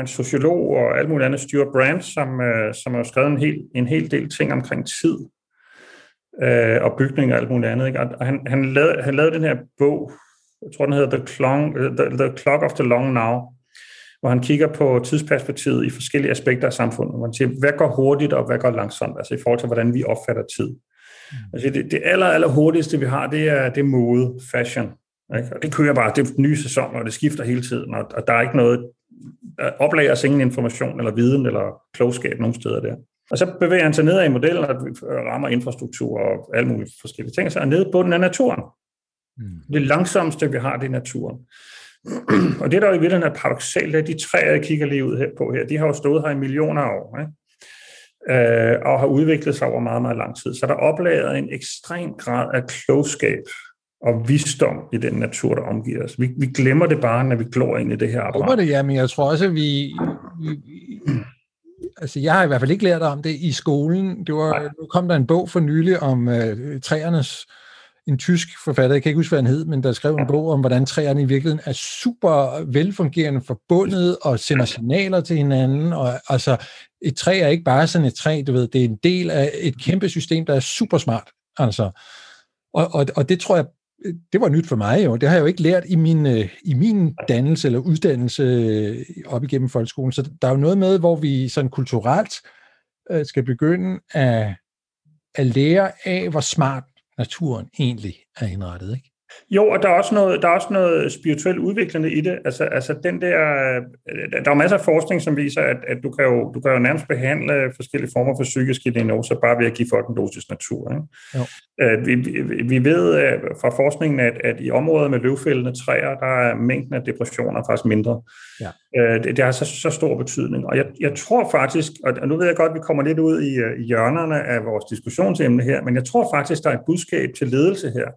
en sociolog og alt muligt andet, Stuart Brand, som, øh, som har skrevet en hel, en hel del ting omkring tid øh, og bygning og alt muligt andet. Ikke? Og han, han, lavede, han lavede den her bog, jeg tror den hedder The Clock, the, the Clock of the Long Now, hvor han kigger på tidsperspektivet i forskellige aspekter af samfundet. Hvor han siger, hvad går hurtigt og hvad går langsomt, altså i forhold til, hvordan vi opfatter tid. Mm. Altså det, det aller, aller hurtigste, vi har, det er, det er mode, fashion. Ikke? Og det kører bare, det er nye sæson, og det skifter hele tiden, og, og der er ikke noget, der oplager ingen information eller viden eller klogskab nogen steder der. Og så bevæger han sig nedad i modellen og rammer infrastruktur og alle mulige forskellige ting, så er nede på den af naturen. Mm. Det langsomste, vi har, det er naturen. og det, der er i virkeligheden er paradoxalt, er de træer, jeg kigger lige ud her på her, de har jo stået her i millioner af år, ikke? Øh, og har udviklet sig over meget, meget lang tid. Så der er oplaget en ekstrem grad af klogskab og visdom i den natur, der omgiver os. Vi, vi glemmer det bare, når vi glor ind i det her apparat. Jeg det, ja, men jeg tror også, at vi, vi, altså jeg har i hvert fald ikke lært om det i skolen. Det var, nu kom der en bog for nylig om uh, træernes, en tysk forfatter, jeg kan ikke huske, hvad han hed, men der skrev en bog om, hvordan træerne i virkeligheden er super velfungerende forbundet og sender signaler til hinanden. Og, altså, et træ er ikke bare sådan et træ, du ved, det er en del af et kæmpe system, der er super smart. Altså. Og, og, og det tror jeg det var nyt for mig jo. Det har jeg jo ikke lært i min, øh, i min dannelse eller uddannelse øh, op igennem folkeskolen. Så der er jo noget med, hvor vi sådan kulturelt øh, skal begynde at, at lære af, hvor smart naturen egentlig er indrettet. Ikke? Jo, og der er også noget, der er også noget spirituelt udviklende i det. Altså, altså den der, der er masser af forskning, som viser, at, at du, kan jo, du kan jo nærmest behandle forskellige former for psykiske diagnoser bare ved at give folk en dosis natur. Ikke? Jo. Vi, vi, vi ved øh, fra forskningen, at, at i områder med løvfældende træer, der er mængden af depressioner faktisk mindre. Ja. Øh, det, det har så, så stor betydning. Og jeg, jeg tror faktisk, og nu ved jeg godt, at vi kommer lidt ud i, øh, i hjørnerne af vores diskussionsemne her, men jeg tror faktisk, der er et budskab til ledelse her,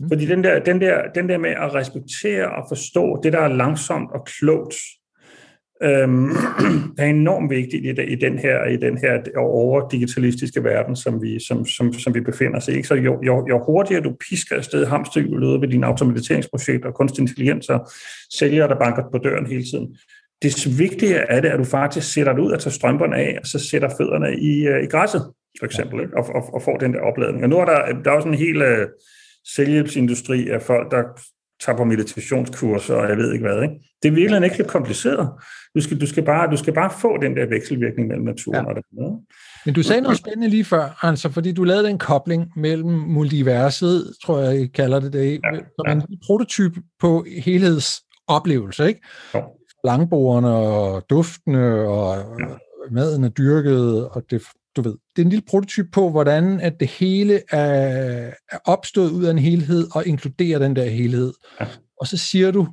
Mm. Fordi den der, den, der, den der med at respektere og forstå det, der er langsomt og klogt, øhm, er enormt vigtigt i, i den her i den her overdigitalistiske verden, som vi, som, som, som vi befinder os i. Ikke? Så jo, jo, jo hurtigere du pisker afsted hamsterhjulet ved dine automatiseringsprojekter og kunstig intelligens og sælgere, der banker på døren hele tiden, det vigtige er det, at du faktisk sætter dig ud og tager strømperne af, og så sætter fødderne i, øh, i græsset, for eksempel, ikke? Og, og, og får den der opladning. Og nu er der, der er også en hel selvhjælpsindustri af folk, der tager på meditationskurser, og jeg ved ikke hvad. Ikke? Det er virkelig ikke kompliceret. Du skal, du, skal bare, du skal bare få den der vekselvirkning mellem naturen ja. og det andet. Men du sagde noget spændende lige før, altså, fordi du lavede en kobling mellem multiverset, tror jeg, I kalder det det, ja, som ja. en prototyp på helhedsoplevelse, ikke? Jo. Langbordene og duftene og ja. maden er dyrket, og det, du ved, det er en lille prototyp på, hvordan at det hele er, er opstået ud af en helhed og inkluderer den der helhed. Ja. Og så siger du,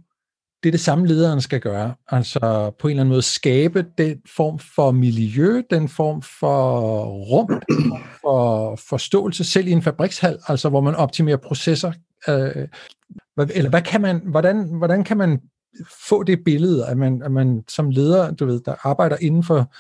det er det samme, lederen skal gøre. Altså på en eller anden måde skabe den form for miljø, den form for rum, for forståelse, selv i en fabrikshal, altså hvor man optimerer processer. Øh, eller hvad kan man, hvordan, hvordan kan man få det billede, at man, at man som leder, du ved, der arbejder inden for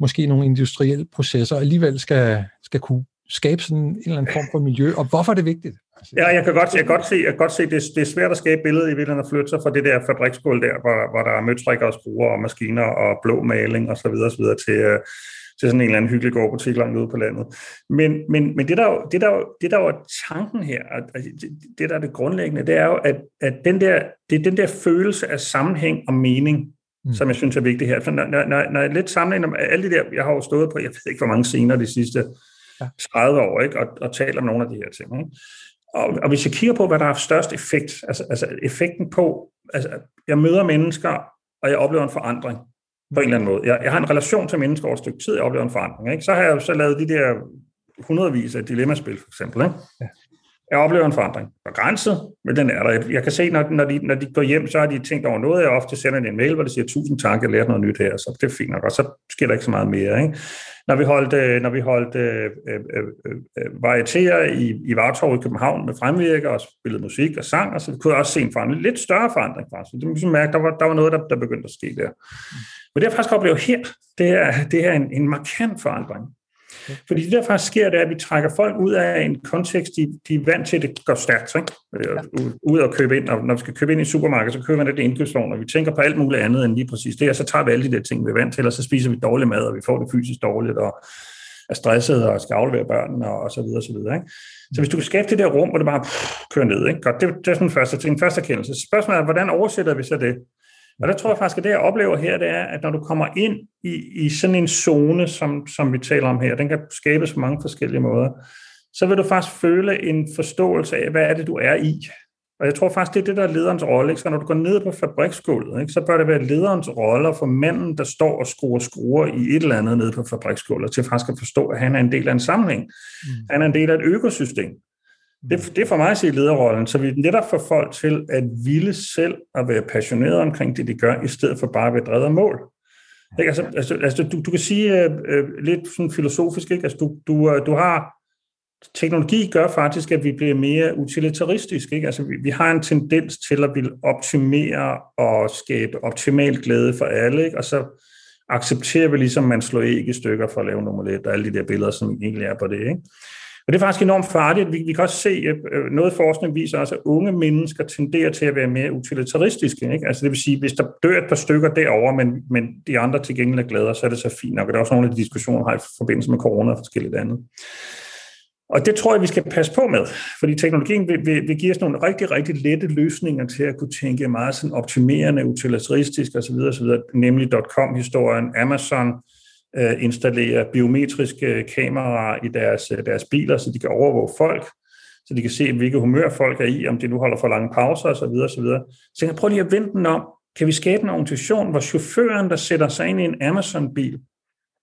måske nogle industrielle processer, alligevel skal, skal kunne skabe sådan en eller anden form for miljø, og hvorfor er det vigtigt? Altså, ja, jeg kan godt, jeg kan godt se, jeg kan godt se det, det er svært at skabe billedet i virkeligheden at flytte sig fra det der fabriksgulv der, hvor, hvor der er møtrikker og skruer og maskiner og blå maling og så videre, så videre til, øh, til sådan en eller anden hyggelig gårdbutik langt ude på landet. Men, men, men det, der jo, det, der jo, det der jo er tanken her, altså det, det der er det grundlæggende, det er jo, at, at den der, det er den der følelse af sammenhæng og mening, mm. som jeg synes er vigtigt her. For når, når, når jeg lidt sammenligner alle de der, jeg har jo stået på, jeg ved ikke hvor mange scener de sidste ja. 30 år, ikke? Og, og talt om nogle af de her ting. Ikke? Og, og hvis jeg kigger på, hvad der har størst effekt, altså, altså effekten på, altså jeg møder mennesker, og jeg oplever en forandring på en eller anden måde. Jeg, jeg har en relation til mennesker over et stykke tid, jeg oplever en forandring. Ikke? Så har jeg så lavet de der hundredvis af dilemmaspil, for eksempel. Ikke? Ja. Jeg oplever en forandring. Begrænset, men den er der. Jeg kan se, når, når, de, når de går hjem, så har de tænkt over noget. Jeg ofte sender en mail, hvor de siger, tusind tak, jeg lærte noget nyt her, så det er fint nok. Og så sker der ikke så meget mere. Ikke? Når vi holdt, øh, når vi holdt øh, øh, øh, øh varieterer i, i Vartorv i København med fremvirker og spillede musik og sang, og så kunne jeg også se en forandring. Lidt større forandring faktisk. Det ligesom må man mærke, der var, der var noget, der, der begyndte at ske der. Men det jeg faktisk oplever her, det er, det er en, en markant forandring. Fordi det, der faktisk sker, det er, at vi trækker folk ud af en kontekst, de, de er vant til, at det går stærkt. Ikke? Ja. Ud og købe ind, og når vi skal købe ind i supermarkedet, så køber man et indkøbsvogn, og vi tænker på alt muligt andet end lige præcis det, og så tager vi alle de der ting, vi er vant til, og så spiser vi dårlig mad, og vi får det fysisk dårligt, og er stresset og skal aflevere børnene, og, og så videre, og så videre. Ikke? Så hvis du kan skabe det der rum, hvor det bare pff, kører ned, ikke? Godt, det, det er sådan en første ting, første erkendelse. Spørgsmålet er, hvordan oversætter vi så det? Og der tror jeg faktisk, at det, jeg oplever her, det er, at når du kommer ind i, i sådan en zone, som, som vi taler om her, den kan skabes på mange forskellige måder, så vil du faktisk føle en forståelse af, hvad er det, du er i. Og jeg tror faktisk, det er det, der er lederens rolle. Ikke? Så når du går ned på fabriksgulvet, ikke? så bør det være lederens rolle for manden, der står og skruer skruer i et eller andet nede på fabriksgulvet, til faktisk at forstå, at han er en del af en sammenhæng. Mm. Han er en del af et økosystem. Det, det er for mig at sige lederrollen, så vi netop får folk til at ville selv at være passionerede omkring det, de gør, i stedet for bare at være drevet af mål. Ikke? Altså, altså, altså du, du kan sige øh, øh lidt sådan filosofisk, ikke? Altså, du, du, øh, du har teknologi gør faktisk, at vi bliver mere utilitaristiske. Ikke? Altså, vi, vi har en tendens til at ville optimere og skabe optimal glæde for alle, ikke? og så accepterer vi ligesom, at man slår æg i stykker for at lave nummer et, og alle de der billeder, som egentlig er på det. Ikke? Og det er faktisk enormt farligt. Vi, vi kan også se, at øh, noget forskning viser også, at unge mennesker tenderer til at være mere utilitaristiske. Ikke? Altså det vil sige, hvis der dør et par stykker derover, men, men de andre til gengæld er glade, så er det så fint nok. Og der er også nogle af de diskussioner, har i forbindelse med corona og forskelligt andet. Og det tror jeg, vi skal passe på med, fordi teknologien vil, vil, vil give os nogle rigtig, rigtig lette løsninger til at kunne tænke meget sådan optimerende, utilitaristisk osv., osv. nemlig .com-historien, Amazon, øh, Øh, installere biometriske øh, kameraer i deres, øh, deres biler, så de kan overvåge folk, så de kan se, hvilke humør folk er i, om de nu holder for lange pauser osv. osv. Så jeg prøver lige at vente den om. Kan vi skabe en organisation, hvor chaufføren, der sætter sig ind i en Amazon-bil,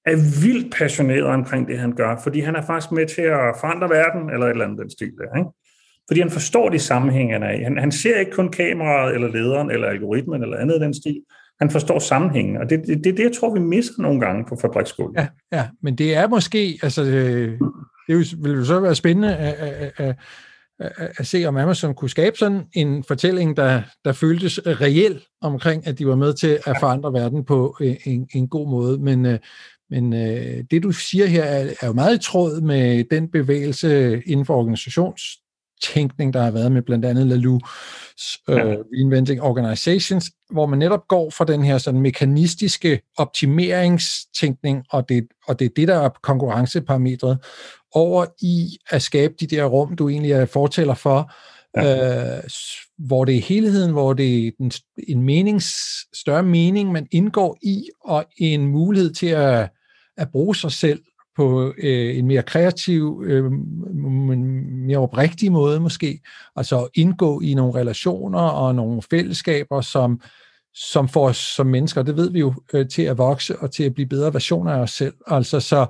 er vildt passioneret omkring det, han gør, fordi han er faktisk med til at forandre verden, eller et eller andet den stil der, ikke? Fordi han forstår de sammenhænge, han er i. Han, han ser ikke kun kameraet, eller lederen, eller algoritmen, eller andet den stil han forstår sammenhængen, og det er det, det, jeg tror, vi misser nogle gange på fabriksskolen. Ja, ja, men det er måske, altså, øh, det vil jo så være spændende at, at, at, at, se, om Amazon kunne skabe sådan en fortælling, der, der føltes reel omkring, at de var med til at forandre verden på øh, en, en god måde, men, øh, men øh, det, du siger her, er, er jo meget i tråd med den bevægelse inden for organisations tænkning, der har været med blandt andet Lalou uh, Reinventing Organizations, hvor man netop går fra den her sådan mekanistiske optimeringstænkning, og det, og det er det, der er konkurrenceparametret, over i at skabe de der rum, du egentlig er fortæller for, ja. øh, hvor det er helheden, hvor det er en, en menings, større mening, man indgår i, og en mulighed til at, at bruge sig selv på øh, en mere kreativ, øh, mere oprigtig måde måske, altså indgå i nogle relationer og nogle fællesskaber, som, som får os som mennesker, det ved vi jo, øh, til at vokse og til at blive bedre versioner af os selv. Altså så,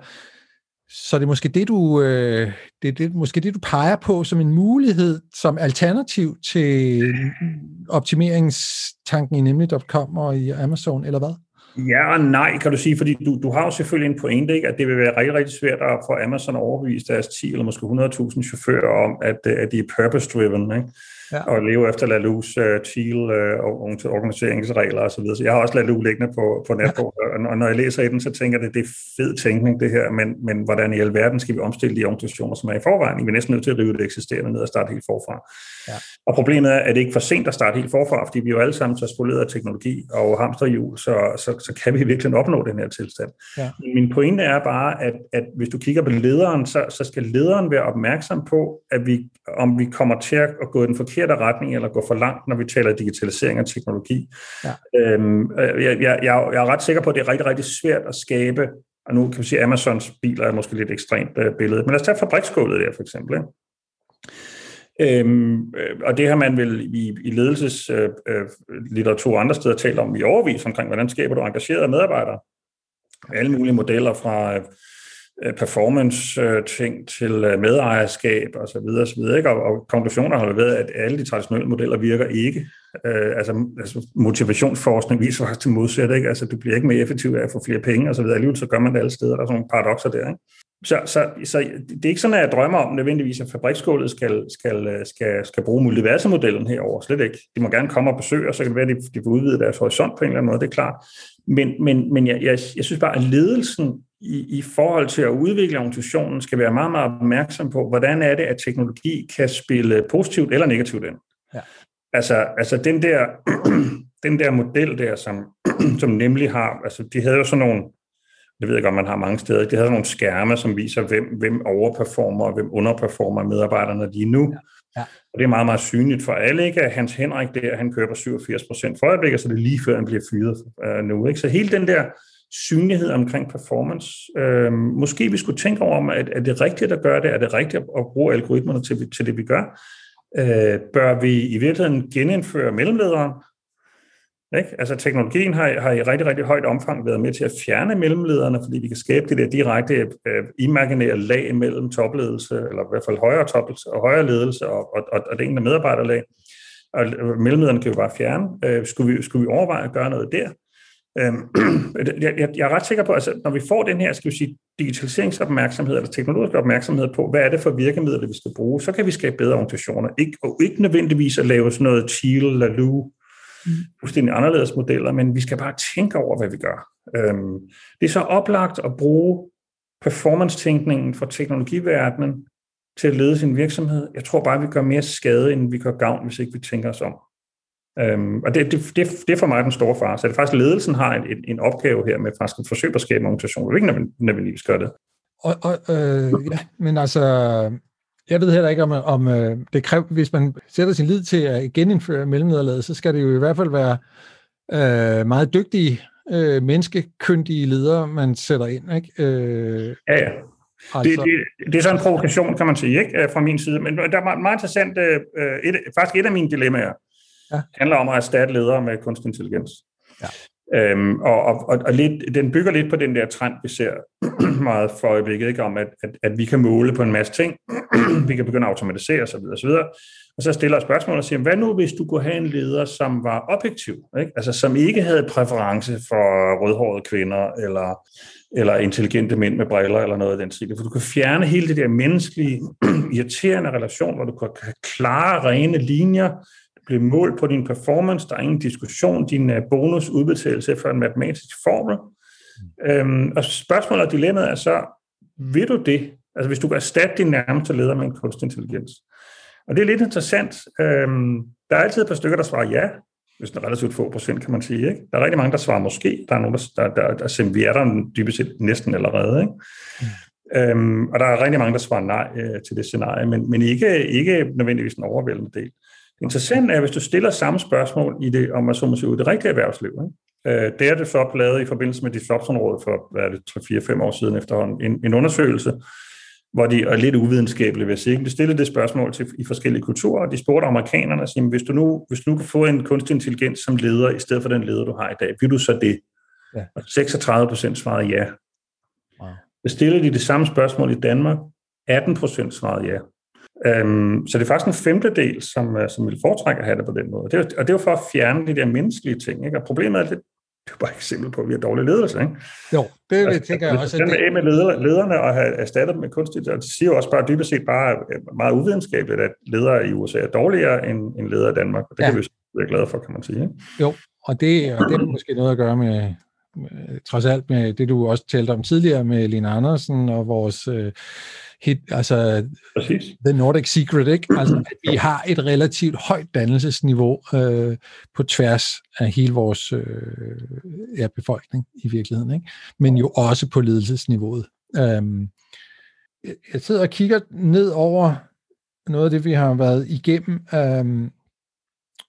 så det er måske det, du, øh, det, det, måske det, du peger på som en mulighed, som alternativ til optimeringstanken i nemlig.com og i Amazon, eller hvad? Ja og nej, kan du sige, fordi du, du har jo selvfølgelig en pointe, ikke, at det vil være rigtig, rigtig svært at få Amazon overbevist deres 10 eller måske 100.000 chauffører om, at, at de er purpose-driven. Ikke? ja. og leve efter Lalus uh, Thiel uh, organiseringsregler osv. Så, videre. så jeg har også Lalu liggende på, på netbordet, ja. og når jeg læser i den, så tænker jeg, at det er fed tænkning det her, men, men hvordan i alverden skal vi omstille de organisationer, som er i forvejen? Vi er næsten nødt til at rive det eksisterende ned og starte helt forfra. Ja. Og problemet er, at det ikke for sent at starte helt forfra, fordi vi jo alle sammen så spoleret af teknologi og hamsterhjul, så, så, så kan vi virkelig opnå den her tilstand. Ja. Min pointe er bare, at, at hvis du kigger på lederen, så, så skal lederen være opmærksom på, at vi, om vi kommer til at gå i den forkerte retning eller gå for langt, når vi taler digitalisering og teknologi. Ja. Øhm, jeg, jeg, jeg, jeg er ret sikker på, at det er rigtig, rigtig svært at skabe, og nu kan vi sige, at Amazons biler er måske lidt ekstremt øh, billede, men lad os tage fabriksgulvet der for eksempel. Ikke? Øhm, øh, og det har man vel i, i ledelseslitteratur øh, øh, andre steder talt om i overvis omkring, hvordan skaber du engagerede medarbejdere. Alle mulige modeller fra øh, performance-ting til øh, medejerskab og så videre, og, så videre ikke? Og, og konklusioner har været, at alle de traditionelle modeller virker ikke. Øh, altså, altså motivationsforskning viser faktisk til modsat, ikke? Altså du bliver ikke mere effektiv af at få flere penge og så videre. Alligevel så gør man det alle steder. Der er sådan nogle paradoxer der, ikke? Så, så, så det er ikke sådan, at jeg drømmer om nødvendigvis, at fabriksskålet skal, skal, skal, skal bruge multiversemodellen herover. Slet ikke. De må gerne komme og besøge, og så kan det være, at de, de får udvide deres horisont på en eller anden måde, det er klart. Men, men, men jeg, jeg, jeg synes bare, at ledelsen i, i forhold til at udvikle organisationen skal være meget, meget opmærksom på, hvordan er det, at teknologi kan spille positivt eller negativt ind. Ja. Altså, altså den, der, den der model der, som, som nemlig har, altså de havde jo sådan nogle det ved jeg godt, man har mange steder, de havde nogle skærme, som viser, hvem, hvem overperformer og hvem underperformer medarbejderne lige nu. Ja. Ja. Og det er meget, meget synligt for alle, ikke? Hans Henrik der, han køber 87 procent for øjeblikket, så det er lige før, han bliver fyret uh, nu. Ikke? Så hele den der synlighed omkring performance, uh, måske vi skulle tænke over, at er det rigtigt at gøre det? Er det rigtigt at bruge algoritmerne til, til det, vi gør? Uh, bør vi i virkeligheden genindføre mellemlederen, ikke? Altså teknologien har, har i rigtig, rigtig højt omfang været med til at fjerne mellemlederne, fordi vi kan skabe det der direkte øh, imaginære lag mellem topledelse, eller i hvert fald højere topledelse og højere ledelse og, og, og, og det enkelte medarbejderlag. Og mellemlederne kan jo bare fjerne. Øh, skulle, vi, skulle vi overveje at gøre noget der? Øh, jeg, jeg, jeg er ret sikker på, at altså, når vi får den her, skal vi sige, digitaliseringsopmærksomhed eller teknologisk opmærksomhed på, hvad er det for virkemidler, vi skal bruge, så kan vi skabe bedre organisationer. Ikke, og ikke nødvendigvis at lave sådan noget Thiel, Lalu, fuldstændig anderledes modeller, men vi skal bare tænke over, hvad vi gør. Øhm, det er så oplagt at bruge performance-tænkningen fra teknologiverdenen til at lede sin virksomhed. Jeg tror bare, vi gør mere skade, end vi gør gavn, hvis ikke vi tænker os om. Øhm, og det, det, det, det er for mig den store far. Så det er faktisk, ledelsen har en, en, en opgave her med faktisk at forsøge at skabe en organisation. Det er ikke nødvendigvis gør det. Og, og øh, ja, men altså, jeg ved heller ikke, om, om øh, det kræver, hvis man sætter sin lid til at genindføre mellemnederlaget, så skal det jo i hvert fald være øh, meget dygtige, øh, menneskekyndige ledere, man sætter ind. Ikke? Øh, ja, ja. Altså. Det, det, det er sådan en provokation, kan man sige, ikke? Øh, fra min side. Men der er meget, meget interessant, øh, et, faktisk et af mine dilemmaer, ja. handler om at erstatte ledere med kunstig intelligens. Ja. Øhm, og, og, og lidt, den bygger lidt på den der trend, vi ser meget for øjeblikket, ikke? om at, at, at vi kan måle på en masse ting, vi kan begynde at automatisere osv. osv. Og så stiller jeg spørgsmålet og siger, hvad nu hvis du kunne have en leder, som var objektiv, ikke? altså som ikke havde præference for rødhårede kvinder, eller, eller intelligente mænd med briller, eller noget af den stil. For du kan fjerne hele det der menneskelige, irriterende relation, hvor du kan klare, rene linjer, blive målt på din performance, der er ingen diskussion, din øh, bonus udbetales efter en matematisk formel. Mm. Øhm, og spørgsmålet og dilemmaet er så, vil du det? Altså hvis du kan erstatte din nærmeste leder med en kunstig intelligens. Og det er lidt interessant. Øhm, der er altid et par stykker, der svarer ja, hvis det er relativt få procent, kan man sige. Ikke? Der er rigtig mange, der svarer måske. Der er nogen, der, der, der, der, der der dybest set næsten allerede. Ikke? Mm. Øhm, og der er rigtig mange, der svarer nej øh, til det scenarie, men, men ikke, ikke nødvendigvis en overvældende del. Det interessante er, hvis du stiller samme spørgsmål i det, om man så må sige, det rigtige erhvervsliv. Ikke? Øh, det er det så lavet i forbindelse med Disruption-rådet for, hvad er det, 3-4-5 år siden efterhånden, en, en undersøgelse, hvor de er lidt uvidenskabelige, hvis ikke. De stillede det spørgsmål til, i forskellige kulturer, og de spurgte amerikanerne, at hvis du nu, hvis du nu kan få en kunstig intelligens som leder, i stedet for den leder, du har i dag, vil du så det? Ja. Og 36 procent svarede ja. Wow. Så stillede de det samme spørgsmål i Danmark, 18 procent svarede ja. Um, så det er faktisk en femtedel, som, uh, som vil foretrække at have det på den måde. Og det, er, og det er jo for at fjerne de der menneskelige ting. Ikke? Og problemet er, det, det er bare et eksempel på, at vi har dårlig ledelse. Ikke? Jo, det altså, tænker jeg også. Den det... af med leder, lederne og have erstattet dem med kunstigt, og det siger jo også bare dybest set bare meget uvidenskabeligt, at ledere i USA er dårligere end, end ledere i Danmark. Og det ja. kan vi være glade for, kan man sige. Ikke? Jo, og det, og det er måske noget at gøre med, med, trods alt med det, du også talte om tidligere med Lina Andersen og vores øh, hit, altså Præcis. The Nordic Secret, ikke? Altså, at vi har et relativt højt dannelsesniveau øh, på tværs af hele vores øh, ja, befolkning i virkeligheden, ikke? Men jo også på ledelsesniveauet. Øhm, jeg sidder og kigger ned over noget af det, vi har været igennem, øhm,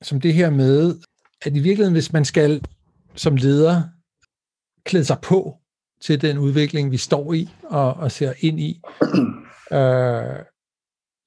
som det her med, at i virkeligheden, hvis man skal som leder klæde sig på til den udvikling, vi står i og, og ser ind i, øh,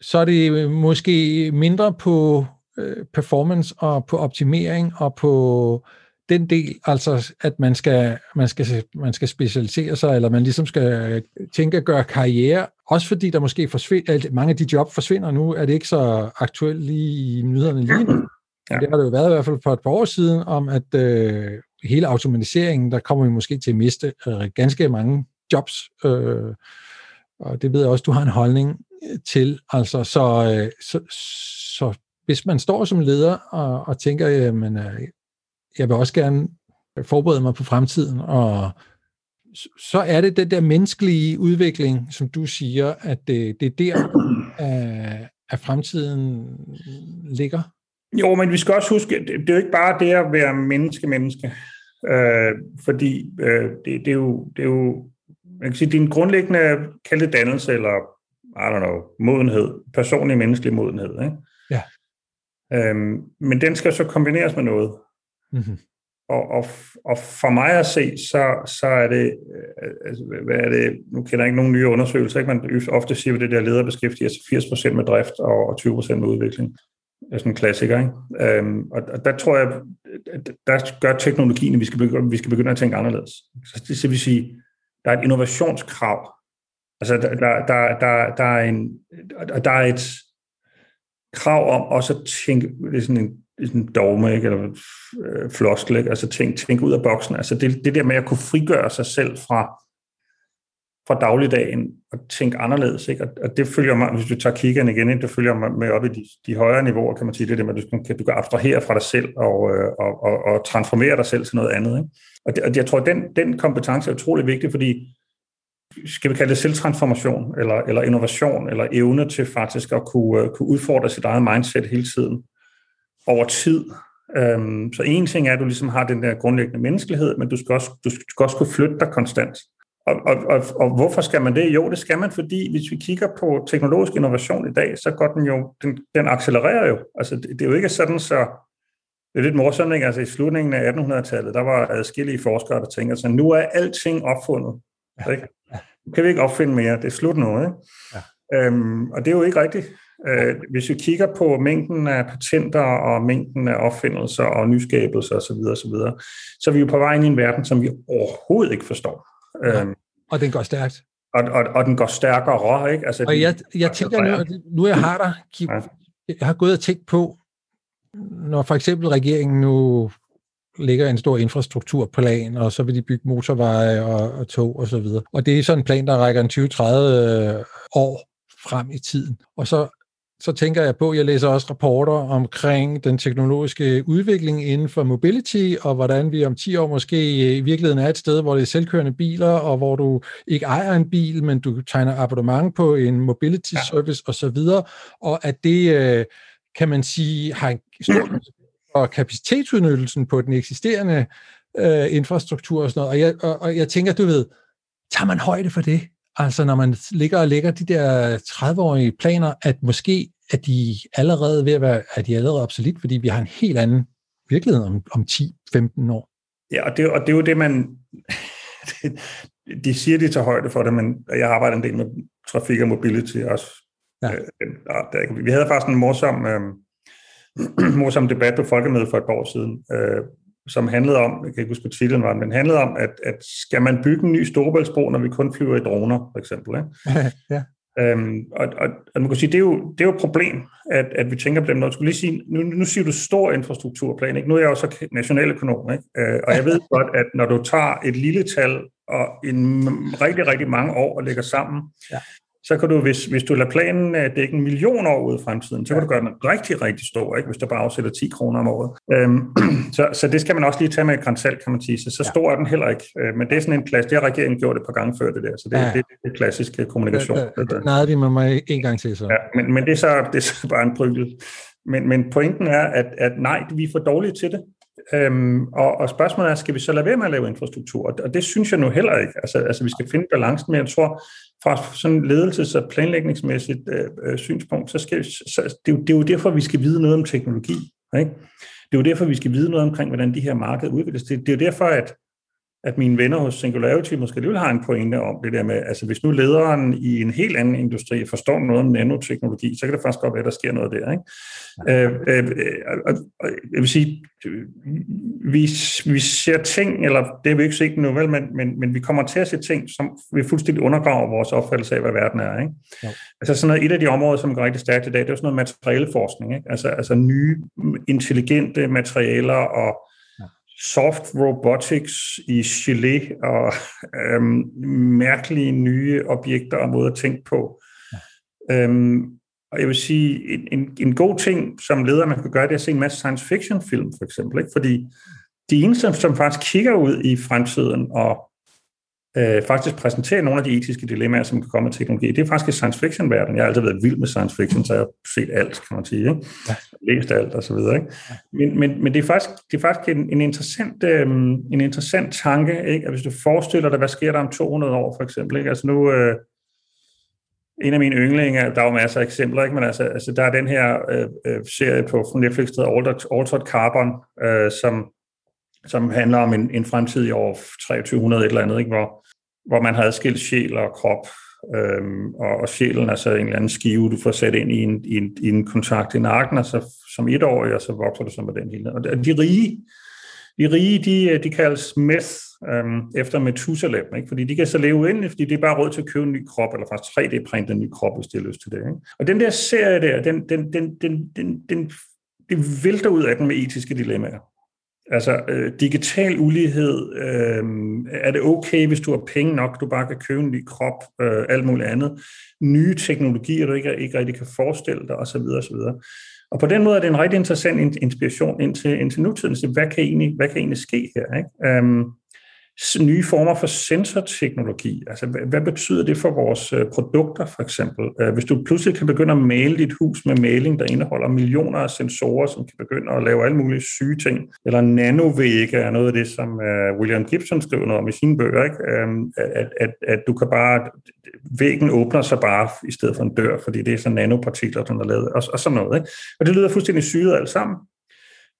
så er det måske mindre på øh, performance og på optimering og på den del, altså at man skal, man skal, man skal specialisere sig, eller man ligesom skal tænke at gøre karriere, også fordi der måske forsvinder, mange af de job forsvinder nu, er det ikke så aktuelt lige i nyhederne lige nu. Ja. Det har det jo været i hvert fald for et par år siden, om at øh, hele automatiseringen, der kommer vi måske til at miste øh, ganske mange jobs, øh, og det ved jeg også, du har en holdning øh, til. Altså, så, øh, så, så hvis man står som leder og, og tænker, jamen, øh, jeg vil også gerne forberede mig på fremtiden, og så er det den der menneskelige udvikling, som du siger, at det, det er der, at, at fremtiden ligger. Jo, men vi skal også huske, det, det er jo ikke bare det at være menneske-menneske, øh, fordi øh, det, det, er jo, det er jo man kan sige, din grundlæggende kaldte dannelse, eller I don't know, modenhed, personlig menneskelig modenhed. Ikke? Ja. Øhm, men den skal så kombineres med noget. Mm-hmm. Og, og, og for mig at se, så, så er det, øh, altså, hvad er det, nu kender jeg ikke nogen nye undersøgelser, ikke? man ofte siger, at det der leder beskæftiger sig 80% med drift og 20% med udvikling. Er sådan en klassiker, ikke? Øhm, og, og der tror jeg, der gør teknologien, at vi skal begynde, vi skal begynde at tænke anderledes. Så det, det vil sige, der er et innovationskrav. Altså, der, der, der, der, der, er, en, der er et krav om også at tænke, det er sådan en, sådan en dogme, ikke? eller øh, floskel, ikke? altså tænke, tænk ud af boksen. Altså det, det der med at kunne frigøre sig selv fra, fra dagligdagen og tænke anderledes. Ikke? Og, og det følger mig, hvis du tager kiggeren igen, det følger mig med op i de, de højere niveauer, kan man sige, det der med, at du kan, du kan abstrahere fra dig selv og, øh, og, og, og transformere dig selv til noget andet. Ikke? Og, det, og jeg tror, at den, den kompetence er utrolig vigtig, fordi skal vi kalde det selvtransformation, eller, eller innovation, eller evne til faktisk at kunne, øh, kunne udfordre sit eget mindset hele tiden, over tid. Um, så en ting er, at du ligesom har den der grundlæggende menneskelighed, men du skal også, du skal også kunne flytte dig konstant. Og, og, og, og hvorfor skal man det? Jo, det skal man, fordi hvis vi kigger på teknologisk innovation i dag, så går den jo, den, den accelererer jo. Altså, det, det er jo ikke sådan, så det er lidt morsomt, ikke? Altså i slutningen af 1800-tallet, der var adskillige forskere, der tænker sig, nu er alting opfundet. Ikke? Nu kan vi ikke opfinde mere, det er slut nu. Ikke? Ja. Øhm, og det er jo ikke rigtigt. Øh, hvis vi kigger på mængden af patenter og mængden af opfindelser og nyskabelser osv., så, så, videre, så er vi jo på vej ind i en verden, som vi overhovedet ikke forstår. Ja. Øhm, og den går stærkt. Og, og, og den går stærkere, ikke? Altså, og jeg, jeg tænker nu, nu jeg har dig, jeg har gået og tænkt på, når for eksempel regeringen nu lægger en stor infrastrukturplan, og så vil de bygge motorveje og, og tog og så videre. Og det er sådan en plan, der rækker en 20-30 øh, år frem i tiden. Og så, så tænker jeg på, jeg læser også rapporter omkring den teknologiske udvikling inden for mobility, og hvordan vi om 10 år måske i virkeligheden er et sted, hvor det er selvkørende biler, og hvor du ikke ejer en bil, men du tegner abonnement på en mobility service ja. og så videre, og at det øh, kan man sige, har en stor og kapacitetsudnyttelsen på den eksisterende øh, infrastruktur og sådan noget. Og jeg, og, og jeg tænker, du ved, tager man højde for det? Altså når man ligger og lægger de der 30-årige planer, at måske er de allerede ved at være, er de allerede obsolet, fordi vi har en helt anden virkelighed om, om 10-15 år. Ja, og det, og det er jo det, man... de siger, de tager højde for det, men jeg arbejder en del med trafik og mobility også. Ja. Øh, vi havde faktisk en morsom, øh, morsom debat på Folkemødet for et år siden, øh, som handlede om, jeg kan ikke huske, hvad titlen var, men handlede om, at, at skal man bygge en ny Storebæltsbro, når vi kun flyver i droner, for eksempel. Ikke? ja. Øhm, og, og, og man kan sige, det er jo, det er jo et problem, at, at vi tænker på dem. Når skulle lige sige, nu, nu siger du stor infrastrukturplan, ikke? nu er jeg jo så nationaløkonom, ikke? Øh, og jeg ved godt, at når du tager et lille tal og en rigtig, rigtig mange år og lægger sammen, ja så kan du, hvis, hvis du lader planen øh, dække en million år ud i fremtiden, så kan du gøre den rigtig, rigtig stor, ikke? hvis du bare afsætter 10 kroner om året. Øhm, så, så det skal man også lige tage med et grænsalt, kan man sige. Så, så stor er den heller ikke. Øh, men det er sådan en plads, det har regeringen gjort et par gange før det der, så det, ja. det, det, det er klassisk kommunikation. Det, det, nej, det må man en gang til så. Ja, men, men det, er så, det er så bare en prygel. Men, men pointen er, at, at nej, vi er for dårlige til det. Øhm, og, og spørgsmålet er, skal vi så lade være med at lave infrastruktur? Og, og det synes jeg nu heller ikke. Altså, altså vi skal finde balancen, men jeg tror, fra sådan ledelses- og planlægningsmæssigt øh, øh, synspunkt, så skal så, det, er jo, det er jo derfor, vi skal vide noget om teknologi. Ikke? Det er jo derfor, vi skal vide noget omkring, hvordan de her markeder udvikles. Det, det er jo derfor, at at mine venner hos Singularity måske alligevel har en pointe om det der med, altså hvis nu lederen i en helt anden industri forstår noget om nanoteknologi, så kan det faktisk godt være, at der sker noget der. Ikke? Øh, øh, og, og, jeg vil sige, vi, vi ser ting, eller det har vi ikke set nu, vel, men, men, men vi kommer til at se ting, som vi fuldstændig undergraver vores opfattelse af, hvad verden er. Ikke? Ja. Altså sådan noget, et af de områder, som går rigtig stærkt i dag, det er sådan noget materialeforskning. Ikke? Altså, altså nye, intelligente materialer og soft robotics i gelé og øhm, mærkelige nye objekter og måder at tænke på. Ja. Øhm, og jeg vil sige, en, en, en god ting som leder, man kan gøre, det er at se en masse science fiction film, for eksempel. Ikke? Fordi de eneste, som faktisk kigger ud i fremtiden og øh, faktisk præsentere nogle af de etiske dilemmaer, som kan komme med teknologi. Det er faktisk i science fiction verden. Jeg har altid været vild med science fiction, så jeg har set alt, kan man sige. Ikke? Ja. Læst alt og så videre. Ikke? Men, men, men det er faktisk, det er faktisk en, en, interessant, øh, en interessant tanke, ikke? at hvis du forestiller dig, hvad sker der om 200 år, for eksempel. Ikke? Altså nu... Øh, en af mine yndlinge, der er jo masser af eksempler, ikke? men altså, altså der er den her øh, øh, serie på Netflix, der hedder Altered Carbon, øh, som, som handler om en, en fremtid i år 2300 et eller andet, ikke? Hvor, hvor man har adskilt sjæl og krop, øhm, og, og sjælen er så en eller anden skive, du får sat ind i en, i en, i en kontakt i nakken, og så som etårig, og så vokser du som på den hele. Og de rige, de rige, de, de kaldes meth øhm, efter Methuselah, ikke? fordi de kan så leve ind, fordi det er bare råd til at købe en ny krop, eller faktisk 3D-printe en ny krop, hvis de har lyst til det. Ikke? Og den der serie der, den, den, den, den, den, den, det vælter ud af den med etiske dilemmaer. Altså, øh, digital ulighed, øh, er det okay, hvis du har penge nok, du bare kan købe en ny krop, øh, alt muligt andet. Nye teknologier, du ikke, ikke rigtig kan forestille dig, osv. osv. Og på den måde er det en rigtig interessant inspiration ind til, ind til nutiden. Så hvad kan egentlig, hvad kan egentlig ske her? Ikke? Um, nye former for sensorteknologi. Altså, hvad, betyder det for vores øh, produkter, for eksempel? Øh, hvis du pludselig kan begynde at male dit hus med maling, der indeholder millioner af sensorer, som kan begynde at lave alle mulige syge ting, eller nanovægge er noget af det, som øh, William Gibson skrev noget om i sine bøger, ikke? Øhm, at, at, at du kan bare, væggen åbner sig bare i stedet for en dør, fordi det er sådan nanopartikler, der er lavet, og, og sådan noget. Ikke? Og det lyder fuldstændig syret alt sammen.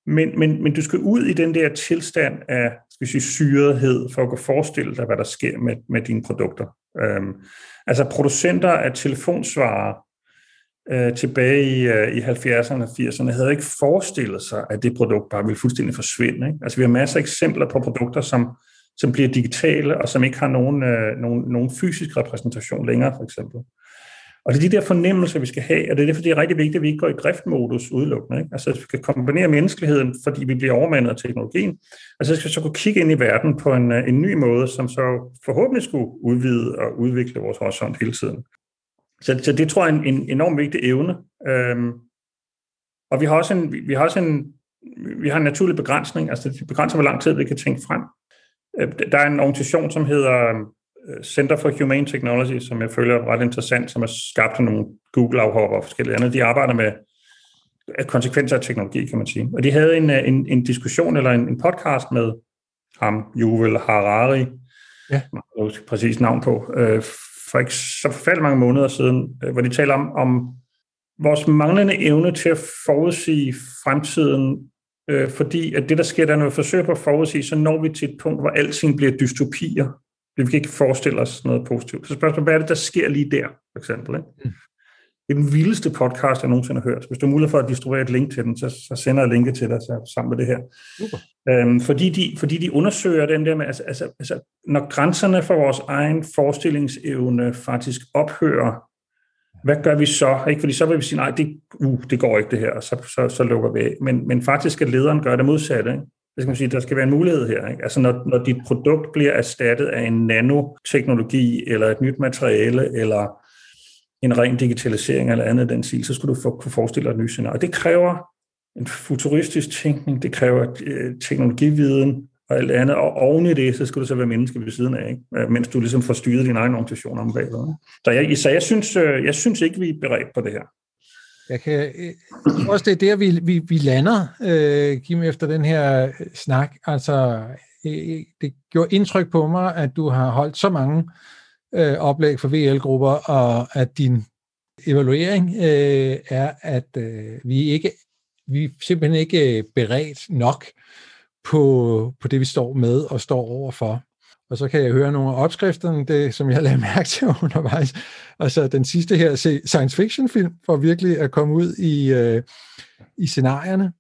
Men, men, men du skal ud i den der tilstand af skal sige, syrethed, for at kunne forestille dig, hvad der sker med, med dine produkter. Øhm, altså producenter af telefonsvarer øh, tilbage i, øh, i 70'erne og 80'erne havde ikke forestillet sig, at det produkt bare ville fuldstændig forsvinde. Ikke? Altså vi har masser af eksempler på produkter, som, som bliver digitale, og som ikke har nogen, øh, nogen, nogen fysisk repræsentation længere, for eksempel. Og det er de der fornemmelser, vi skal have, og det er derfor, det er rigtig vigtigt, at vi ikke går i driftmodus udelukkende. Ikke? Altså, at vi kan kombinere menneskeligheden, fordi vi bliver overmandet af teknologien, og så skal vi så kunne kigge ind i verden på en, øh, en ny måde, som så forhåbentlig skulle udvide og udvikle vores horisont hele tiden. Så, så det tror jeg er en, en enormt vigtig evne. Øhm, og vi har også en, vi har også en, vi har en naturlig begrænsning, altså det begrænser, hvor lang tid vi kan tænke frem. Øh, der er en organisation, som hedder øhm, Center for Humane Technology, som jeg føler er ret interessant, som er skabt af nogle Google-afhopper og forskellige andre. De arbejder med konsekvenser af teknologi, kan man sige. Og de havde en, øh, en, en diskussion eller en, en podcast med ham, Yuval Harari, ja. præcis navn på, øh, for ikke så forfærdeligt mange måneder siden, øh, hvor de taler om, om vores manglende evne til at forudsige fremtiden, øh, fordi at det, der sker, der når vi forsøger på at forudsige, så når vi til et punkt, hvor alting bliver dystopier. Vi kan ikke forestille os noget positivt. Så spørgsmålet, hvad er det, der sker lige der, for eksempel? Ikke? Mm. Det er den vildeste podcast, jeg nogensinde har hørt. Hvis du har mulighed for at distribuere et link til den, så, så sender jeg linket til dig så, sammen med det her. Super. Øhm, fordi, de, fordi de undersøger den der med, altså, altså, altså, når grænserne for vores egen forestillingsevne faktisk ophører, hvad gør vi så? Ikke? Fordi så vil vi sige, nej, det, uh, det går ikke det her, og så, så, så lukker vi af. Men, men faktisk skal lederen gøre det modsatte. Ikke? Hvad skal man sige, der skal være en mulighed her. Ikke? Altså når, når dit produkt bliver erstattet af en nanoteknologi, eller et nyt materiale, eller en ren digitalisering eller andet den stil, så skulle du kunne forestille dig et nyt scenarie. Det kræver en futuristisk tænkning, det kræver øh, teknologividen og alt andet, og oven i det, så skal du så være menneske ved siden af, ikke? Øh, mens du ligesom får styret din egen organisation om bagved. Så jeg, så jeg, synes, øh, jeg synes ikke, vi er beredt på det her. Jeg kan øh, jeg også det er der, vi, vi, vi lander, øh, Kim, efter den her øh, snak. Altså, øh, det gjorde indtryk på mig, at du har holdt så mange øh, oplæg for VL-grupper, og at din evaluering øh, er, at øh, vi ikke vi er simpelthen ikke beredt nok på, på det, vi står med og står overfor. Og så kan jeg høre nogle af opskrifterne, det, som jeg lagde mærke til undervejs. Og så den sidste her, science fiction film, for virkelig at komme ud i, øh, i scenarierne.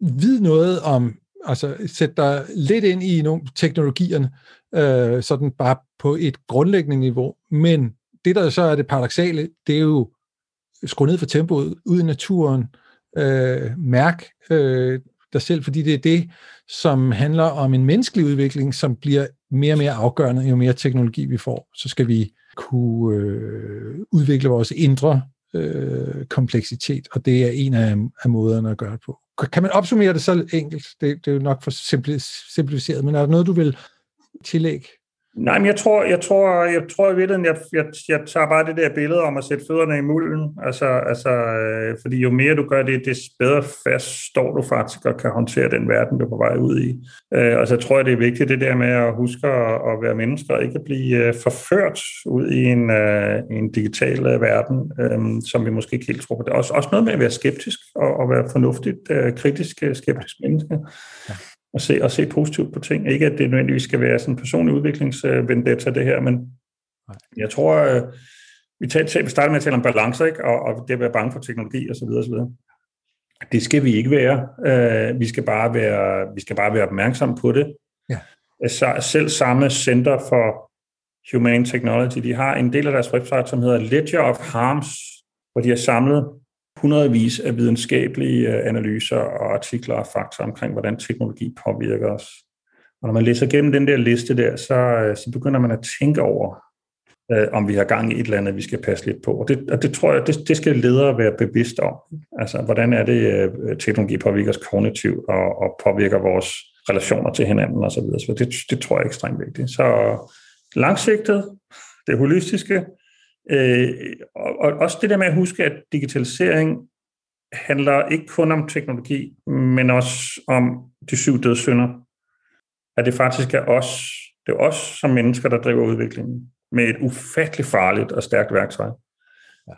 Vid noget om, altså sæt dig lidt ind i nogle teknologierne, øh, sådan bare på et grundlæggende niveau. Men det, der så er det paradoxale, det er jo skru ned for tempoet ud i naturen, øh, mærk øh, dig selv, fordi det er det, som handler om en menneskelig udvikling, som bliver mere og mere afgørende, jo mere teknologi vi får. Så skal vi kunne øh, udvikle vores indre øh, kompleksitet, og det er en af, af måderne at gøre det på. Kan man opsummere det så enkelt? Det, det er jo nok for simplificeret, men er der noget, du vil tillægge? Nej, men jeg tror, jeg tror, jeg tror i virkeligheden, jeg, jeg, jeg tager bare det der billede om at sætte fødderne i mulden. Altså, altså, øh, fordi jo mere du gør det, des bedre fast står du faktisk og kan håndtere den verden, du er på vej ud i. Øh, og så tror jeg, det er vigtigt det der med at huske at, at være mennesker og ikke at blive øh, forført ud i en, øh, en digital øh, verden, øh, som vi måske ikke helt tror på. Det er også, også noget med at være skeptisk og, og være fornuftigt, øh, kritisk, øh, skeptisk menneske. Ja at se, at se positivt på ting. Ikke at det nødvendigvis skal være sådan en personlig udviklingsvendetta, det her, men jeg tror, øh, vi, tager, vi starter med at tale om balancer, ikke? Og, og det at være bange for teknologi osv. osv. Det skal vi ikke være. Uh, vi, skal bare være vi skal bare være opmærksomme på det. Ja. Så, selv samme Center for Humane Technology, de har en del af deres website, som hedder Ledger of Harms, hvor de har samlet hundredvis af videnskabelige øh, analyser og artikler og fakta omkring, hvordan teknologi påvirker os. Og når man læser gennem den der liste der, så, øh, så begynder man at tænke over, øh, om vi har gang i et eller andet, vi skal passe lidt på. Og det, og det tror jeg, det, det skal ledere være bevidst om. Altså, hvordan er det, øh, teknologi påvirker os kognitivt og, og påvirker vores relationer til hinanden osv. Så, videre. så det, det tror jeg er ekstremt vigtigt. Så langsigtet, det holistiske, Øh, og, og også det der med at huske, at digitalisering handler ikke kun om teknologi, men også om de syv dødssynder. At det faktisk er os, det er os som mennesker, der driver udviklingen med et ufatteligt farligt og stærkt værktøj,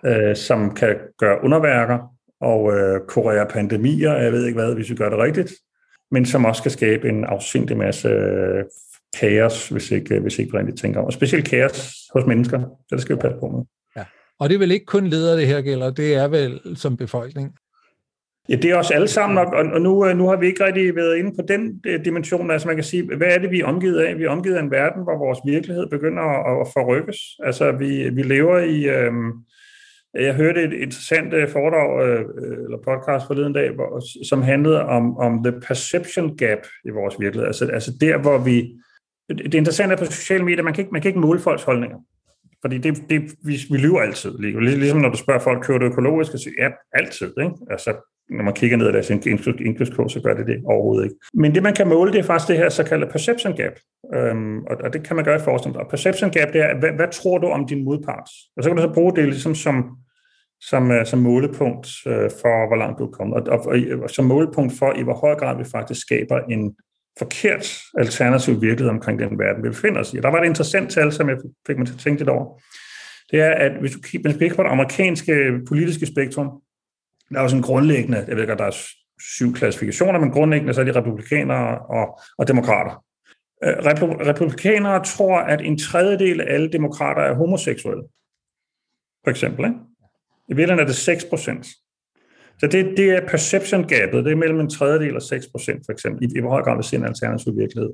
ja. øh, som kan gøre underværker og øh, kurere pandemier, jeg ved ikke hvad, hvis vi gør det rigtigt, men som også kan skabe en afsindig masse øh, kaos, hvis ikke, hvis ikke rigtigt tænker om. Og specielt kaos hos mennesker, så det skal vi passe på med. Ja. Og det er vel ikke kun ledere, det her gælder, det er vel som befolkning? Ja, det er også alle sammen nok, og nu, øh, nu har vi ikke rigtig været inde på den øh, dimension, altså man kan sige, hvad er det, vi er omgivet af? Vi er omgivet af en verden, hvor vores virkelighed begynder at, at forrykkes. Altså, vi, vi lever i... Øh, jeg hørte et interessant øh, foredrag eller podcast forleden dag, som handlede om, om the perception gap i vores virkelighed. Altså, altså der, hvor vi det interessante er på sociale medier, man kan ikke, man kan ikke måle folks holdninger. Fordi det, det, vi, vi lyver altid. Ligesom når du spørger folk, kører du økologisk, og siger, ja, altid. Ikke? Altså, når man kigger ned i deres indkøbskurs, så gør det det overhovedet ikke. Men det, man kan måle, det er faktisk det her såkaldte perception gap. Øhm, og, og, det kan man gøre i forskning. Og perception gap, det er, hvad, hvad tror du om din modpart? Og så kan du så bruge det ligesom som, som, øh, som målepunkt øh, for, hvor langt du er kommet. Og, og, og, og som målepunkt for, i hvor høj grad vi faktisk skaber en forkert alternativ virkelighed omkring den verden, vi befinder os i. Og der var et interessant tal, som jeg fik mig til at tænke lidt over. det er, at hvis du kigger på det amerikanske politiske spektrum, der er jo sådan grundlæggende, jeg ved ikke, der er syv klassifikationer, men grundlæggende så er de republikanere og, og demokrater. Øh, republikanere tror, at en tredjedel af alle demokrater er homoseksuelle. For eksempel. Ikke? I virkeligheden er det 6 procent. Så det, det er perception gapet, det er mellem en tredjedel og 6 procent, for eksempel, i, i hvor høj grad vi ser en alternativ virkelighed.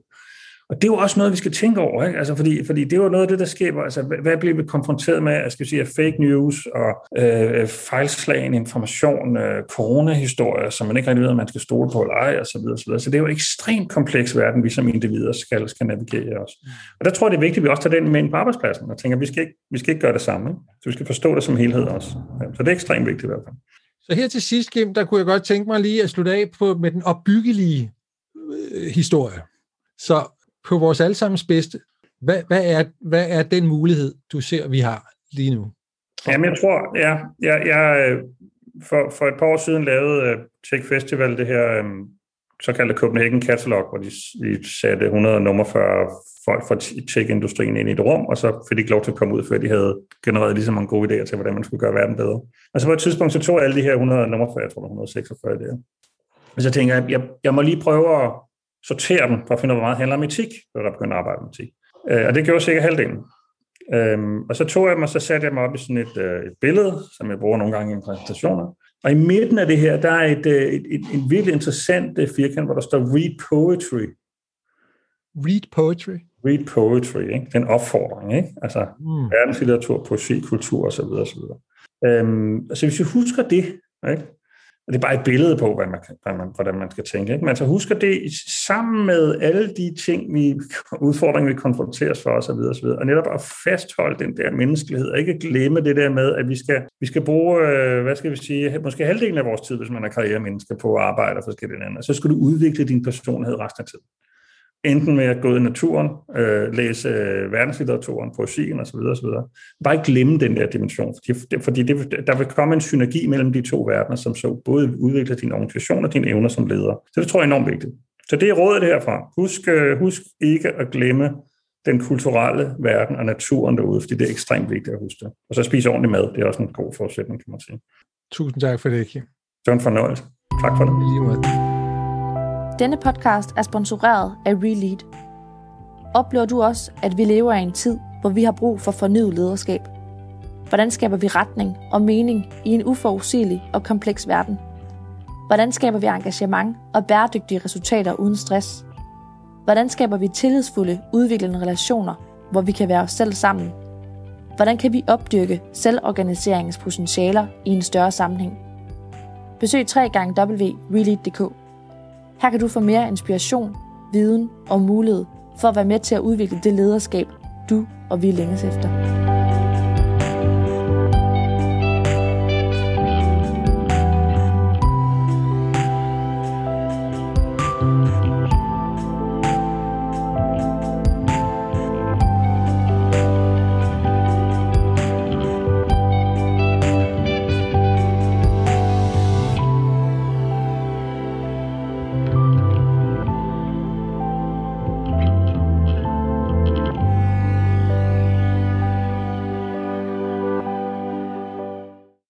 Og det er jo også noget, vi skal tænke over, ikke? Altså, fordi, fordi det er jo noget af det, der sker. Altså, hvad bliver vi konfronteret med? Jeg skal sige, fake news og øh, fejlslagen information, øh, coronahistorier, som man ikke rigtig ved, om man skal stole på eller ej, og så videre, så videre. Så det er jo en ekstremt kompleks verden, vi som individer skal, skal navigere os. Og der tror jeg, det er vigtigt, at vi også tager den med ind på arbejdspladsen og tænker, at vi skal ikke, vi skal ikke gøre det samme. Ikke? Så vi skal forstå det som helhed også. Så det er ekstremt vigtigt i hvert fald. Så her til sidst, Kim, der kunne jeg godt tænke mig lige at slutte af på, med den opbyggelige øh, historie. Så på vores allesammens bedste, hvad, hvad, er, hvad er den mulighed, du ser, vi har lige nu? Jamen, jeg tror, ja, jeg, jeg øh, for, for et par år siden lavede uh, Tech Festival det her um, såkaldte Copenhagen Catalog, hvor de, de satte 140 folk fra tech-industrien ind i et rum, og så fik de ikke lov til at komme ud, før de havde genereret lige så mange gode idéer til, hvordan man skulle gøre verden bedre. Og så på et tidspunkt, så tog alle de her 140, jeg tror, 146 der. Og så tænker jeg, jeg, jeg må lige prøve at sortere dem, for at finde ud af, hvor meget handler om etik, når der begynder at arbejde med etik. Øh, og det gjorde cirka halvdelen. Øhm, og så tog jeg dem, og så satte jeg mig op i sådan et, øh, et billede, som jeg bruger nogle gange i præsentationer. Og i midten af det her, der er et, øh, et, et, et virkelig interessant øh, firkant, hvor der står read poetry. Read poetry? Read poetry, ikke? Den opfordring, ikke? Altså mm. verdenslitteratur, poesi, kultur osv. osv. Øhm, altså hvis vi husker det, ikke? Og det er bare et billede på, hvad man, hvad man, hvordan man skal tænke. Ikke? Men så husker det sammen med alle de ting, vi, udfordringer, vi konfronteres for osv. osv. Og netop at fastholde den der menneskelighed, og ikke glemme det der med, at vi skal, vi skal bruge, øh, hvad skal vi sige, måske halvdelen af vores tid, hvis man er karrieremenneske på at arbejde og forskellige andre. Så skal du udvikle din personlighed resten af tiden enten med at gå ud i naturen, øh, læse øh, verdenslitteraturen, poesien osv. osv. Bare ikke glemme den der dimension, fordi, fordi det, der vil komme en synergi mellem de to verdener, som så både udvikler din organisation og dine evner som leder. Så det tror jeg er enormt vigtigt. Så det er rådet herfra. Husk, øh, husk ikke at glemme den kulturelle verden og naturen derude, fordi det er ekstremt vigtigt at huske det. Og så spise ordentligt mad, det er også en god forudsætning, kan man sige. Tusind tak for det, Kim. Det var en fornøjelse. Tak for det. Lige måde. Denne podcast er sponsoreret af Relead. Oplever du også, at vi lever i en tid, hvor vi har brug for fornyet lederskab? Hvordan skaber vi retning og mening i en uforudsigelig og kompleks verden? Hvordan skaber vi engagement og bæredygtige resultater uden stress? Hvordan skaber vi tillidsfulde, udviklende relationer, hvor vi kan være os selv sammen? Hvordan kan vi opdyrke selvorganiseringens potentialer i en større sammenhæng? Besøg 3 www.relead.dk her kan du få mere inspiration, viden og mulighed for at være med til at udvikle det lederskab, du og vi længes efter.